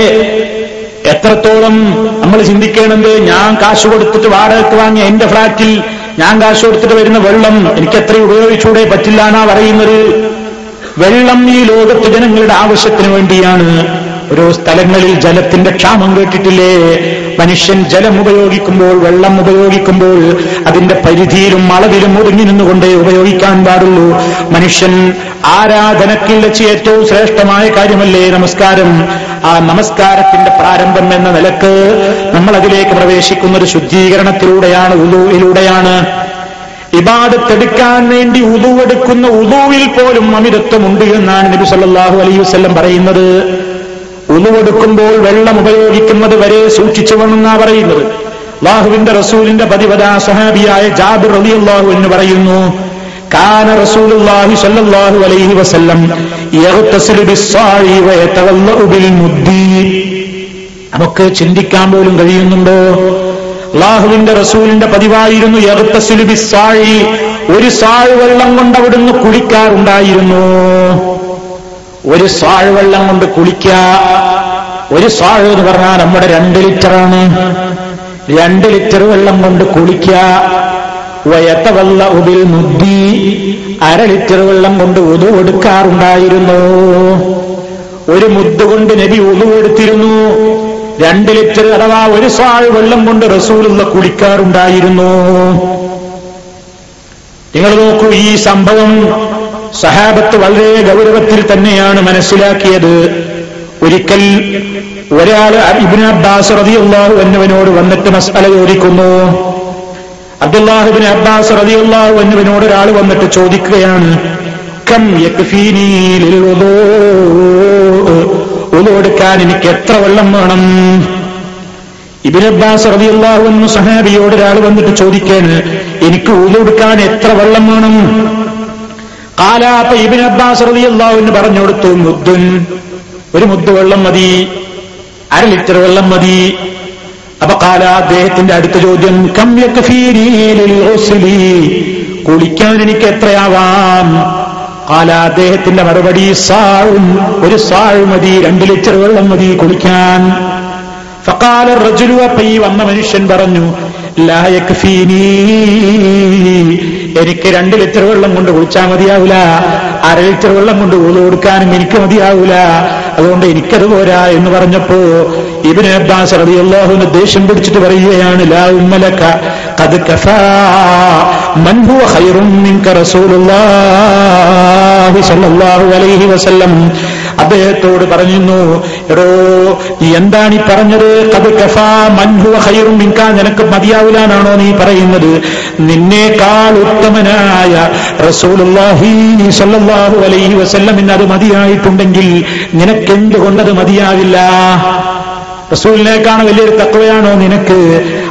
എത്രത്തോളം നമ്മൾ ചിന്തിക്കേണ്ടത്? ഞാൻ കാശ് കൊടുത്തിട്ട് വാടകയ്ക്ക് വാങ്ങിയ എന്റെ ഫ്ളാറ്റിൽ ഞാൻ കാശ് കൊടുത്തിട്ട് വരുന്ന വെള്ളം എനിക്ക് എത്ര ഉപയോഗിച്ചൂടെ പറ്റില്ല എന്നാ പറയുന്നത്? വെള്ളം ഈ ലോകത്ത് ജനങ്ങളുടെ ആവശ്യത്തിന് വേണ്ടിയാണ്. ഓരോ സ്ഥലങ്ങളിൽ ജലത്തിന്റെ ക്ഷാമം കേട്ടിട്ടില്ലേ? മനുഷ്യൻ ജലം ഉപയോഗിക്കുമ്പോൾ വെള്ളം ഉപയോഗിക്കുമ്പോൾ അതിന്റെ പരിധിയിലും അളവിലും ഒതുങ്ങി നിന്നുകൊണ്ടേ ഉപയോഗിക്കാൻ പാടുള്ളൂ. മനുഷ്യൻ ആരാധനക്കിൽ വെച്ച് ഏറ്റവും ശ്രേഷ്ഠമായ കാര്യമല്ലേ? നമസ്കാരം. ആ നമസ്കാരത്തിന്റെ പ്രാരംഭം എന്ന നിലയ്ക്ക് നമ്മൾ അതിലേക്ക് പ്രവേശിക്കുന്ന ഒരു ശുദ്ധീകരണത്തിലൂടെയാണ് ഉലൂയിലൂടെയാണ് ഇബാദത്തെടുക്കാൻ വേണ്ടി ഉദു എടുക്കുന്ന ഉദുവിൽ പോലും അമിതത്വമുണ്ട് എന്നാണ് നബി സല്ലല്ലാഹു അലൈഹി വസല്ലം പറയുന്നത്. ഉതുവെടുക്കുമ്പോൾ വെള്ളം ഉപയോഗിക്കുന്നത് വരെ സൂക്ഷിച്ചു വേണമെന്നാ പറയുന്നത്. അള്ളാഹുവിന്റെ റസൂലിന്റെ പതിവത സഹാബിയായ ജാബിർ അലി അള്ളാഹു എന്ന് പറയുന്നു കാന റസൂലുള്ളാഹി സ്വല്ലല്ലാഹു അലൈഹി വസല്ലം യഗ്തസിലു ബിസ്സാഴി വയതവല്ലഉ ബിൽ മുദ്ദി നമുക്ക് ചിന്തിക്കാൻ പോലും കഴിയുന്നുണ്ടോ? അള്ളാഹുവിന്റെ റസൂലിന്റെ പതിവായിരുന്നു യഗ്തസിലു ബിസ്സാഴി ഒരു സാഴ് വെള്ളം കൊണ്ട് അവിടുന്ന് കുളിക്കാറുണ്ടായിരുന്നു ഒരു സാഴ് വെള്ളം കൊണ്ട് കുളിക്ക ഒരു സ്വാഴ് എന്ന് പറഞ്ഞാൽ നമ്മുടെ രണ്ട് ലിറ്ററാണ് രണ്ട് ലിറ്റർ വെള്ളം കൊണ്ട് കുളിക്ക വയത്ത വെള്ള ഉപിൽ മുദ്ദി അര ലിറ്റർ വെള്ളം കൊണ്ട് ഉതു എടുക്കാറുണ്ടായിരുന്നു. ഒരു മുദ്ദ കൊണ്ട് നബി ഉതു എടുത്തിരുന്നു. രണ്ട് ലിറ്റർ അഥവാ ഒരു സ്വാഴ് വെള്ളം കൊണ്ട് റസൂലുള്ള കുളിക്കാറുണ്ടായിരുന്നു. നിങ്ങൾ നോക്കൂ ഈ സംഭവം സഹാബത്ത് വളരെ ഗൗരവത്തിൽ തന്നെയാണ് മനസ്സിലാക്കിയത്. ഒരിക്കൽ ഒരാൾ ഇബിൻ അബ്ബാസ് റതിയുള്ളാഹു എന്നവനോട് വന്നിട്ട് മസാല ചോദിക്കുന്നു. അബ്ദുല്ലാഹുബിൻ അബ്ബാസ് റതിയുള്ളാഹു എന്നവനോട് ഒരാൾ വന്നിട്ട് ചോദിക്കുകയാണ് കം എടുക്കാൻ എനിക്ക് എത്ര വെള്ളം വേണം? ഇബിൻ അബ്ബാസ് റതിയുള്ളാഹു എന്ന സഹാബിയോട് ഒരാൾ വന്നിട്ട് ചോദിക്കാണ് എനിക്ക് ഉളു എത്ര വെള്ളം വേണം? കാലാപ്പ ഇബിൻ അബ്ബാസ് അൻഹു പറഞ്ഞു കൊടുത്തു മുദ്ദുൻ ഒരു മുദ്ദ് വെള്ളം മതി അര ലിറ്റർ വെള്ളം മതി. അപ്പൊ കാല അദ്ദേഹത്തിന്റെ അടുത്ത ചോദ്യം കം യക്ഫീനീ ലിൽ ഗുസ്ലി കുളിക്കാൻ എനിക്ക് എത്രയാവാം? കാല അദ്ദേഹത്തിന്റെ മറുപടി സാഴും ഒരു സാഴ് മതി രണ്ട് ലിറ്റർ വെള്ളം മതി കുളിക്കാൻ. ഫക്കാല റജുലു അപ്പ ഈ വന്ന മനുഷ്യൻ പറഞ്ഞു ലാ യക്ഫീനീ എനിക്ക് രണ്ട് ലിറ്റർ വെള്ളം കൊണ്ട് കുളിച്ചാൽ മതിയാവൂല. അര ലിറ്റർ വെള്ളം കൊണ്ട് ഊത് കൊടുക്കാനും എനിക്ക് മതിയാവില്ല അതുകൊണ്ട് എനിക്കത് പോരാ എന്ന് പറഞ്ഞപ്പോ ഇബിന് അബ്ബാസ് റളിയല്ലാഹുവിന് ദേഷ്യം പിടിച്ചിട്ട് പറയുകയാണ് ലാ ഉമ്മലക്ക ഖദ് കഫാ മൻ ഹുവ ഖൈറും മിൻക റസൂലുള്ളാഹി അലൈഹി വസല്ലം. അദ്ദേഹത്തോട് പറഞ്ഞിരുന്നു എടോ നീ എന്താണ് ഈ പറഞ്ഞത്? കത് കഫാ മൻഹുവ ഹൈറും മിൻക നിനക്ക് മതിയാവില്ലാനാണോ നീ പറയുന്നത്? നിന്നേക്കാൾ ഉത്തമനായ റസൂലുള്ളാഹി സല്ലാഹു അലൈഹി വസല്ലമിന് അത് മതിയായിട്ടുണ്ടെങ്കിൽ നിനക്കെന്തുകൊണ്ടത് മതിയാവില്ല? റസൂലിനേക്കാണ് വലിയൊരു തക്കവയാണോ നിനക്ക്?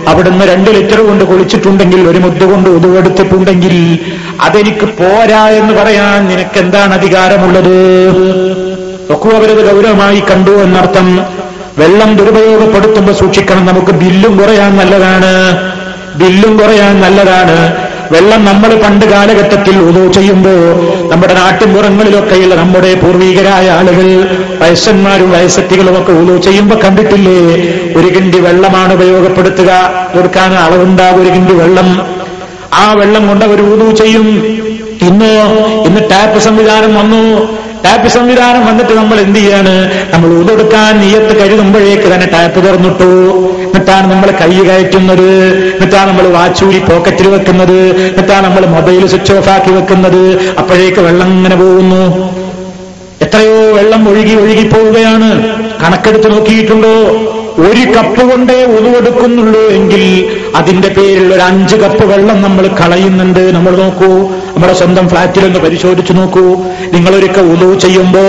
അവിടുന്ന് രണ്ട് ലിറ്റർ കൊണ്ട് കുളിച്ചിട്ടുണ്ടെങ്കിൽ ഒരു മുദ്ദ കൊണ്ട് ഉതുവെടുത്തിട്ടുണ്ടെങ്കിൽ അതെനിക്ക് പോരാ എന്ന് പറയാൻ നിനക്കെന്താണ് അധികാരമുള്ളത്? ഒക്കെ അവരത് ഗൗരവമായി കണ്ടു എന്നർത്ഥം. വെള്ളം ദുരുപയോഗപ്പെടുത്തുമ്പോൾ സൂക്ഷിക്കണം നമുക്ക് ബില്ലും കുറയാൻ നല്ലതാണ്. ബില്ലും കുറയാൻ നല്ലതാണ്. വെള്ളം നമ്മൾ പണ്ട് കാലഘട്ടത്തിൽ ഉദോ ചെയ്യുമ്പോൾ നമ്മുടെ നാട്ടിൻപുറങ്ങളിലൊക്കെയുള്ള നമ്മുടെ പൂർവീകരായ ആളുകൾ വയസ്സന്മാരും വയസ്സറ്റികളും ഒക്കെ ഉദോ ചെയ്യുമ്പോൾ കണ്ടിട്ടില്ലേ? ഒരു കിണ്ടി വെള്ളമാണ് ഉപയോഗപ്പെടുത്തുക കൊടുക്കാൻ അളവുണ്ടാകും ഒരു കിണ്ടി വെള്ളം. ആ വെള്ളം കൊണ്ട് അവർ ഊതു ചെയ്യും. ഇന്ന് ഇന്ന് ടാപ്പ് സംവിധാനം വന്നു. ടാപ്പ് സംവിധാനം വന്നിട്ട് നമ്മൾ എന്ത് ചെയ്യാണ്? നമ്മൾ ഉതെടുക്കാൻ നീയത്ത് കഴുകുമ്പോഴേക്ക് തന്നെ ടാപ്പ് തുറന്നിട്ടു. എന്നിട്ടാണ് നമ്മൾ കൈ കയറ്റുന്നത്. എന്നിട്ടാണ് നമ്മൾ വാച്ചൂരി പോക്കറ്റിൽ വെക്കുന്നത്. എന്നിട്ടാണ് നമ്മൾ മൊബൈൽ സ്വിച്ച് ഓഫ് ആക്കി വെക്കുന്നത്. അപ്പോഴേക്ക് വെള്ളം ഇങ്ങനെ പോകുന്നു. എത്രയോ വെള്ളം ഒഴുകി ഒഴുകി പോവുകയാണ്. കണക്കെടുത്ത് നോക്കിയിട്ടുണ്ടോ? ഒരു കപ്പ് കൊണ്ടേ ഉതുവെടുക്കുന്നുള്ളൂ എങ്കിൽ അതിന്റെ പേരിൽ ഒരു അഞ്ച് കപ്പ് വെള്ളം നമ്മൾ കളയുന്നുണ്ട്. നമ്മൾ നോക്കൂ നമ്മുടെ സ്വന്തം ഫ്ളാറ്റിലൊന്ന് പരിശോധിച്ചു നോക്കൂ. നിങ്ങളൊരിക്കൽ ഉദു ചെയ്യുമ്പോ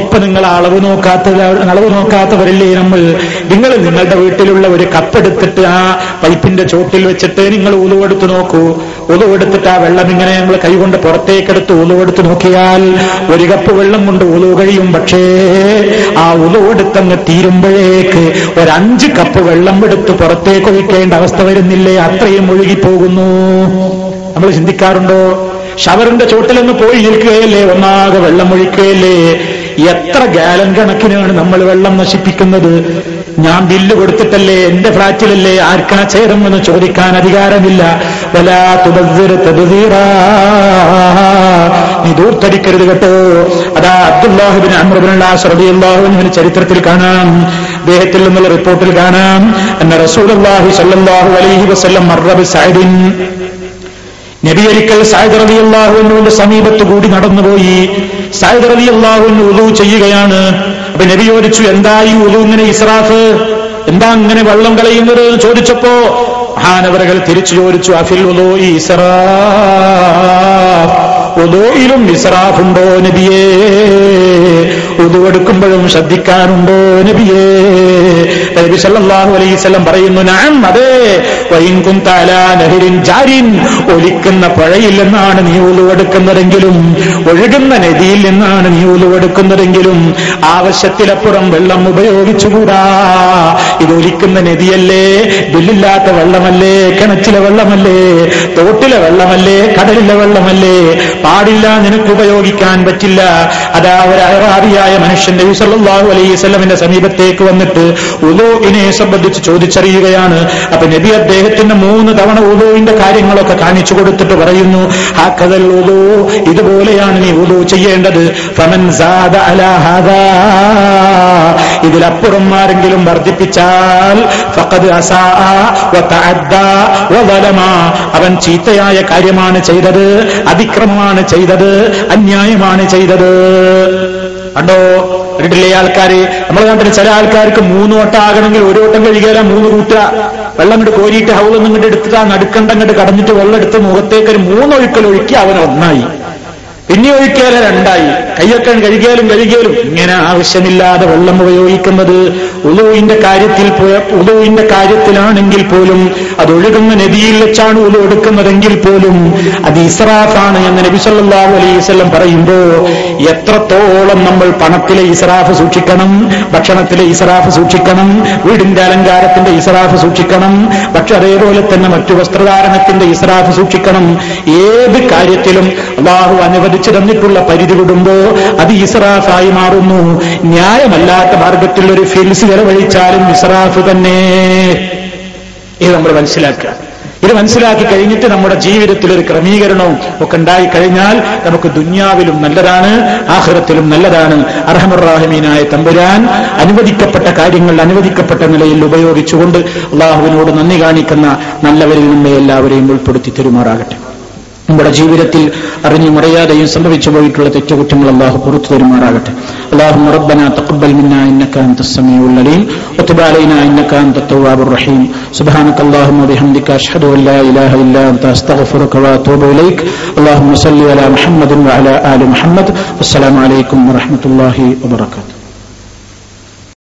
ഇപ്പൊ നിങ്ങൾ അളവ് നോക്കാത്ത അളവ് നോക്കാത്തവരല്ലേ നമ്മൾ? നിങ്ങൾ നിങ്ങളുടെ വീട്ടിലുള്ള ഒരു കപ്പെടുത്തിട്ട് ആ പൈപ്പിന്റെ ചോട്ടിൽ വെച്ചിട്ട് നിങ്ങൾ ഉലുവെടുത്ത് നോക്കൂ. ഉളുവെടുത്തിട്ട് ആ വെള്ളം ഇങ്ങനെ നമ്മൾ കൈകൊണ്ട് പുറത്തേക്കെടുത്ത് ഉലുവെടുത്ത് നോക്കിയാൽ ഒരു കപ്പ് വെള്ളം കൊണ്ട് ഉലു കഴിയും. പക്ഷേ ആ ഉലുവെടുത്തങ്ങ് തീരുമ്പോഴേക്ക് ഒരു അഞ്ച് കപ്പ് വെള്ളം എടുത്ത് പുറത്തേക്ക് ഒഴിക്കേണ്ട അവസ്ഥ വരുന്നില്ലേ? അത്രയും ഒഴുകിപ്പോകുന്നു. നമ്മൾ ചിന്തിക്കാറുണ്ടോ? ഷവറിന്റെ ചോട്ടിലൊന്ന് പോയി നിൽക്കുകയല്ലേ? ഒന്നാകെ വെള്ളം ഒഴിക്കുകയല്ലേ? എത്ര ഗാലൻ കണക്കിനാണ് നമ്മൾ വെള്ളം നശിപ്പിക്കുന്നത്? ഞാൻ ബില്ല് കൊടുത്തിട്ടല്ലേ? എന്റെ ഫ്ളാറ്റിലല്ലേ ആർക്കാ ചേരുമെന്ന് ചോദിക്കാൻ അധികാരമില്ല. വലാ. നീ ദൂർത്തടിക്കരുത് കേട്ടോ. അതാ അബ്ദുല്ലാഹിബിൻ ശ്രദ്ധയുള്ളാഹുവിന് ചരിത്രത്തിൽ കാണാം. അദ്ദേഹത്തിൽ നിന്നുള്ള റിപ്പോർട്ടിൽ കാണാം. എന്ന റസൂലുള്ളാഹി സല്ലാഹു അലൈഹി വസല്ലം മർറബ് സഅദിൻ നബി ഒരിക്കൽ റബി അള്ളാഹുവിന്റെ സമീപത്ത് കൂടി നടന്നുപോയി. സായിദ് റബി അള്ളാഹുവിന് ഉദു ചെയ്യുകയാണ്. അപ്പൊ നബി ചോദിച്ചു എന്തായി ഉദു ഇങ്ങനെ ഇസ്രാഫ്? എന്താ അങ്ങനെ വെള്ളം കളയുന്നത്? ചോദിച്ചപ്പോ മഹാനവരകൾ തിരിച്ചു ചോദിച്ചു അഫിൽ ഉദു ഇസ്രാഫ്? ഉദോയിലും ഇസ്രാഫുണ്ടോ നബിയേ? ഉതുവെടുക്കുമ്പോഴും ശ്രദ്ധിക്കാനുണ്ടോ നബിയേ? നബി വസല്ലം പറയുന്നു ഞാൻ അതെ വൈൻ കുന്ത നഹിരിൻ നഹരിൻ ജാരിൻ. ഒലിക്കുന്ന പുഴയിൽ നിന്നാണ് നീ ഉലുവെടുക്കുന്നതെങ്കിലും ഒഴുകുന്ന നദിയിൽ നിന്നാണ് നീ ഉലുവെടുക്കുന്നതെങ്കിലും ആവശ്യത്തിലപ്പുറം വെള്ളം ഉപയോഗിച്ചുകൂടാ. ഇത് ഒലിക്കുന്ന നദിയല്ലേ ബില്ലില്ലാത്ത വെള്ളമല്ലേ കിണറ്റിലെ വെള്ളമല്ലേ തോട്ടിലെ വെള്ളമല്ലേ കടലിലെ വെള്ളമല്ലേ പാടില്ല നിനക്ക് ഉപയോഗിക്കാൻ പറ്റില്ല. അതാ ഒരു അറാബിയായ മനുഷ്യന്റെ സല്ലല്ലാഹു അലൈഹി സ്വലമിന്റെ സമീപത്തേക്ക് വന്നിട്ട് ഉദോവിനെ സംബന്ധിച്ച് ചോദിച്ചറിയുകയാണ്. അപ്പൊ നബി അദ്ദേഹത്തിന് മൂന്ന് തവണ ഉദോവിന്റെ കാര്യങ്ങളൊക്കെ കാണിച്ചു കൊടുത്തിട്ട് പറയുന്നു ആ കഥൽ ഉദോ ഇതുപോലെയാണ് നീ ഉദോ ചെയ്യേണ്ടത്. ഫമൻ ഇതിലപ്പുറം ആരെങ്കിലും വർദ്ധിപ്പിച്ചാൽ ഫഖദ് അവൻ ചീത്തയായ കാര്യമാണ് ചെയ്തത് അതിക്രമമാണ് ചെയ്തത് അന്യായമാണ് ചെയ്തത്. കണ്ടോ? കണ്ടിട്ടില്ലേ ആൾക്കാര്? നമ്മളെ നാട്ടിൽ ചില ആൾക്കാർക്ക് മൂന്ന് വട്ടം ആകണമെങ്കിൽ ഒരു വട്ടം കഴുകിയാലാ മൂന്ന് കൂട്ടുക. വെള്ളം ഇങ്ങോട്ട് കോരിയിട്ട് ഹൗലൊന്നും ഇങ്ങോട്ട് എടുത്തിട്ട് ആ നടുക്കണ്ട അങ്ങോട്ട് കടഞ്ഞിട്ട് വെള്ളം എടുത്ത് മുഖത്തേക്ക് ഒരു മൂന്നൊഴുക്കൽ ഒഴുക്കി അവൻ ഒന്നായി. പിന്നെ ഒഴിക്കാതെ രണ്ടായി. കൈയൊക്കെ കഴുകിയാലും കഴുകിയാലും ഇങ്ങനെ ആവശ്യമില്ലാതെ വെള്ളം ഉപയോഗിക്കുന്നത്. ഉലുവിന്റെ കാര്യത്തിൽ ഉലുവിന്റെ കാര്യത്തിലാണെങ്കിൽ പോലും അത് ഒഴുകുന്ന നദിയിൽ വെച്ചാണ് ഉലു എടുക്കുന്നതെങ്കിൽ പോലും അത് ഇസ്രാഫാണ് എന്ന് നബി അലൈഹി വസല്ലം പറയുമ്പോ എത്രത്തോളം നമ്മൾ പണത്തിലെ ഇസ്രാഫ് സൂക്ഷിക്കണം ഭക്ഷണത്തിലെ ഇസ്രാഫ് സൂക്ഷിക്കണം വീടിന്റെ അലങ്കാരത്തിന്റെ ഇസ്രാഫ് സൂക്ഷിക്കണം പക്ഷെ അതേപോലെ തന്നെ മറ്റു വസ്ത്രധാരണത്തിന്റെ ഇസ്രാഫ് സൂക്ഷിക്കണം. ഏത് കാര്യത്തിലും അള്ളാഹു അനുവദിച്ചു തന്നിട്ടുള്ള പരിധി വിടുമ്പോ അത് ഇസ്രാഫായി മാറുന്നു. ന്യായമല്ലാത്ത മാർഗത്തിൽ ഒരു ഫിൽസ് ചെലവഴിച്ചാലും ഇസ്രാഫ് തന്നെ. ഇത് നമ്മൾ മനസ്സിലാക്കുക. ഇത് മനസ്സിലാക്കി കഴിഞ്ഞിട്ട് നമ്മുടെ ജീവിതത്തിൽ ഒരു ക്രമീകരണവും ഒക്കെ ഉണ്ടായി കഴിഞ്ഞാൽ നമുക്ക് ദുന്യാവിലും നല്ലതാണ് ആഹ്റത്തിലും നല്ലതാണ്. അർഹമറാഹിമീനായ തമ്പുരാൻ അനുവദിക്കപ്പെട്ട കാര്യങ്ങൾ അനുവദിക്കപ്പെട്ട നിലയിൽ ഉപയോഗിച്ചുകൊണ്ട് അള്ളാഹുവിനോട് നന്ദി കാണിക്കുന്ന നല്ലവരിൽ നമ്മെ എല്ലാവരെയും ഉൾപ്പെടുത്തി തെരുമാറാകട്ടെ. നമ്മുടെ ജീവിതത്തിൽ അറിഞ്ഞും അറിയാതെയും സംഭവിച്ചു പോയിട്ടുള്ള തെറ്റുകുറ്റങ്ങൾ അള്ളാഹു പുറത്തു തരുമാറാകട്ടെ اللهم ربنا تقبل منا انك انت السميع العليم وتب علينا انك انت التواب الرحيم سبحانك اللهم وبحمدك اشهد ان لا اله الا انت استغفرك واتوب اليك اللهم صل على محمد وعلى ال محمد والسلام عليكم ورحمه الله وبركاته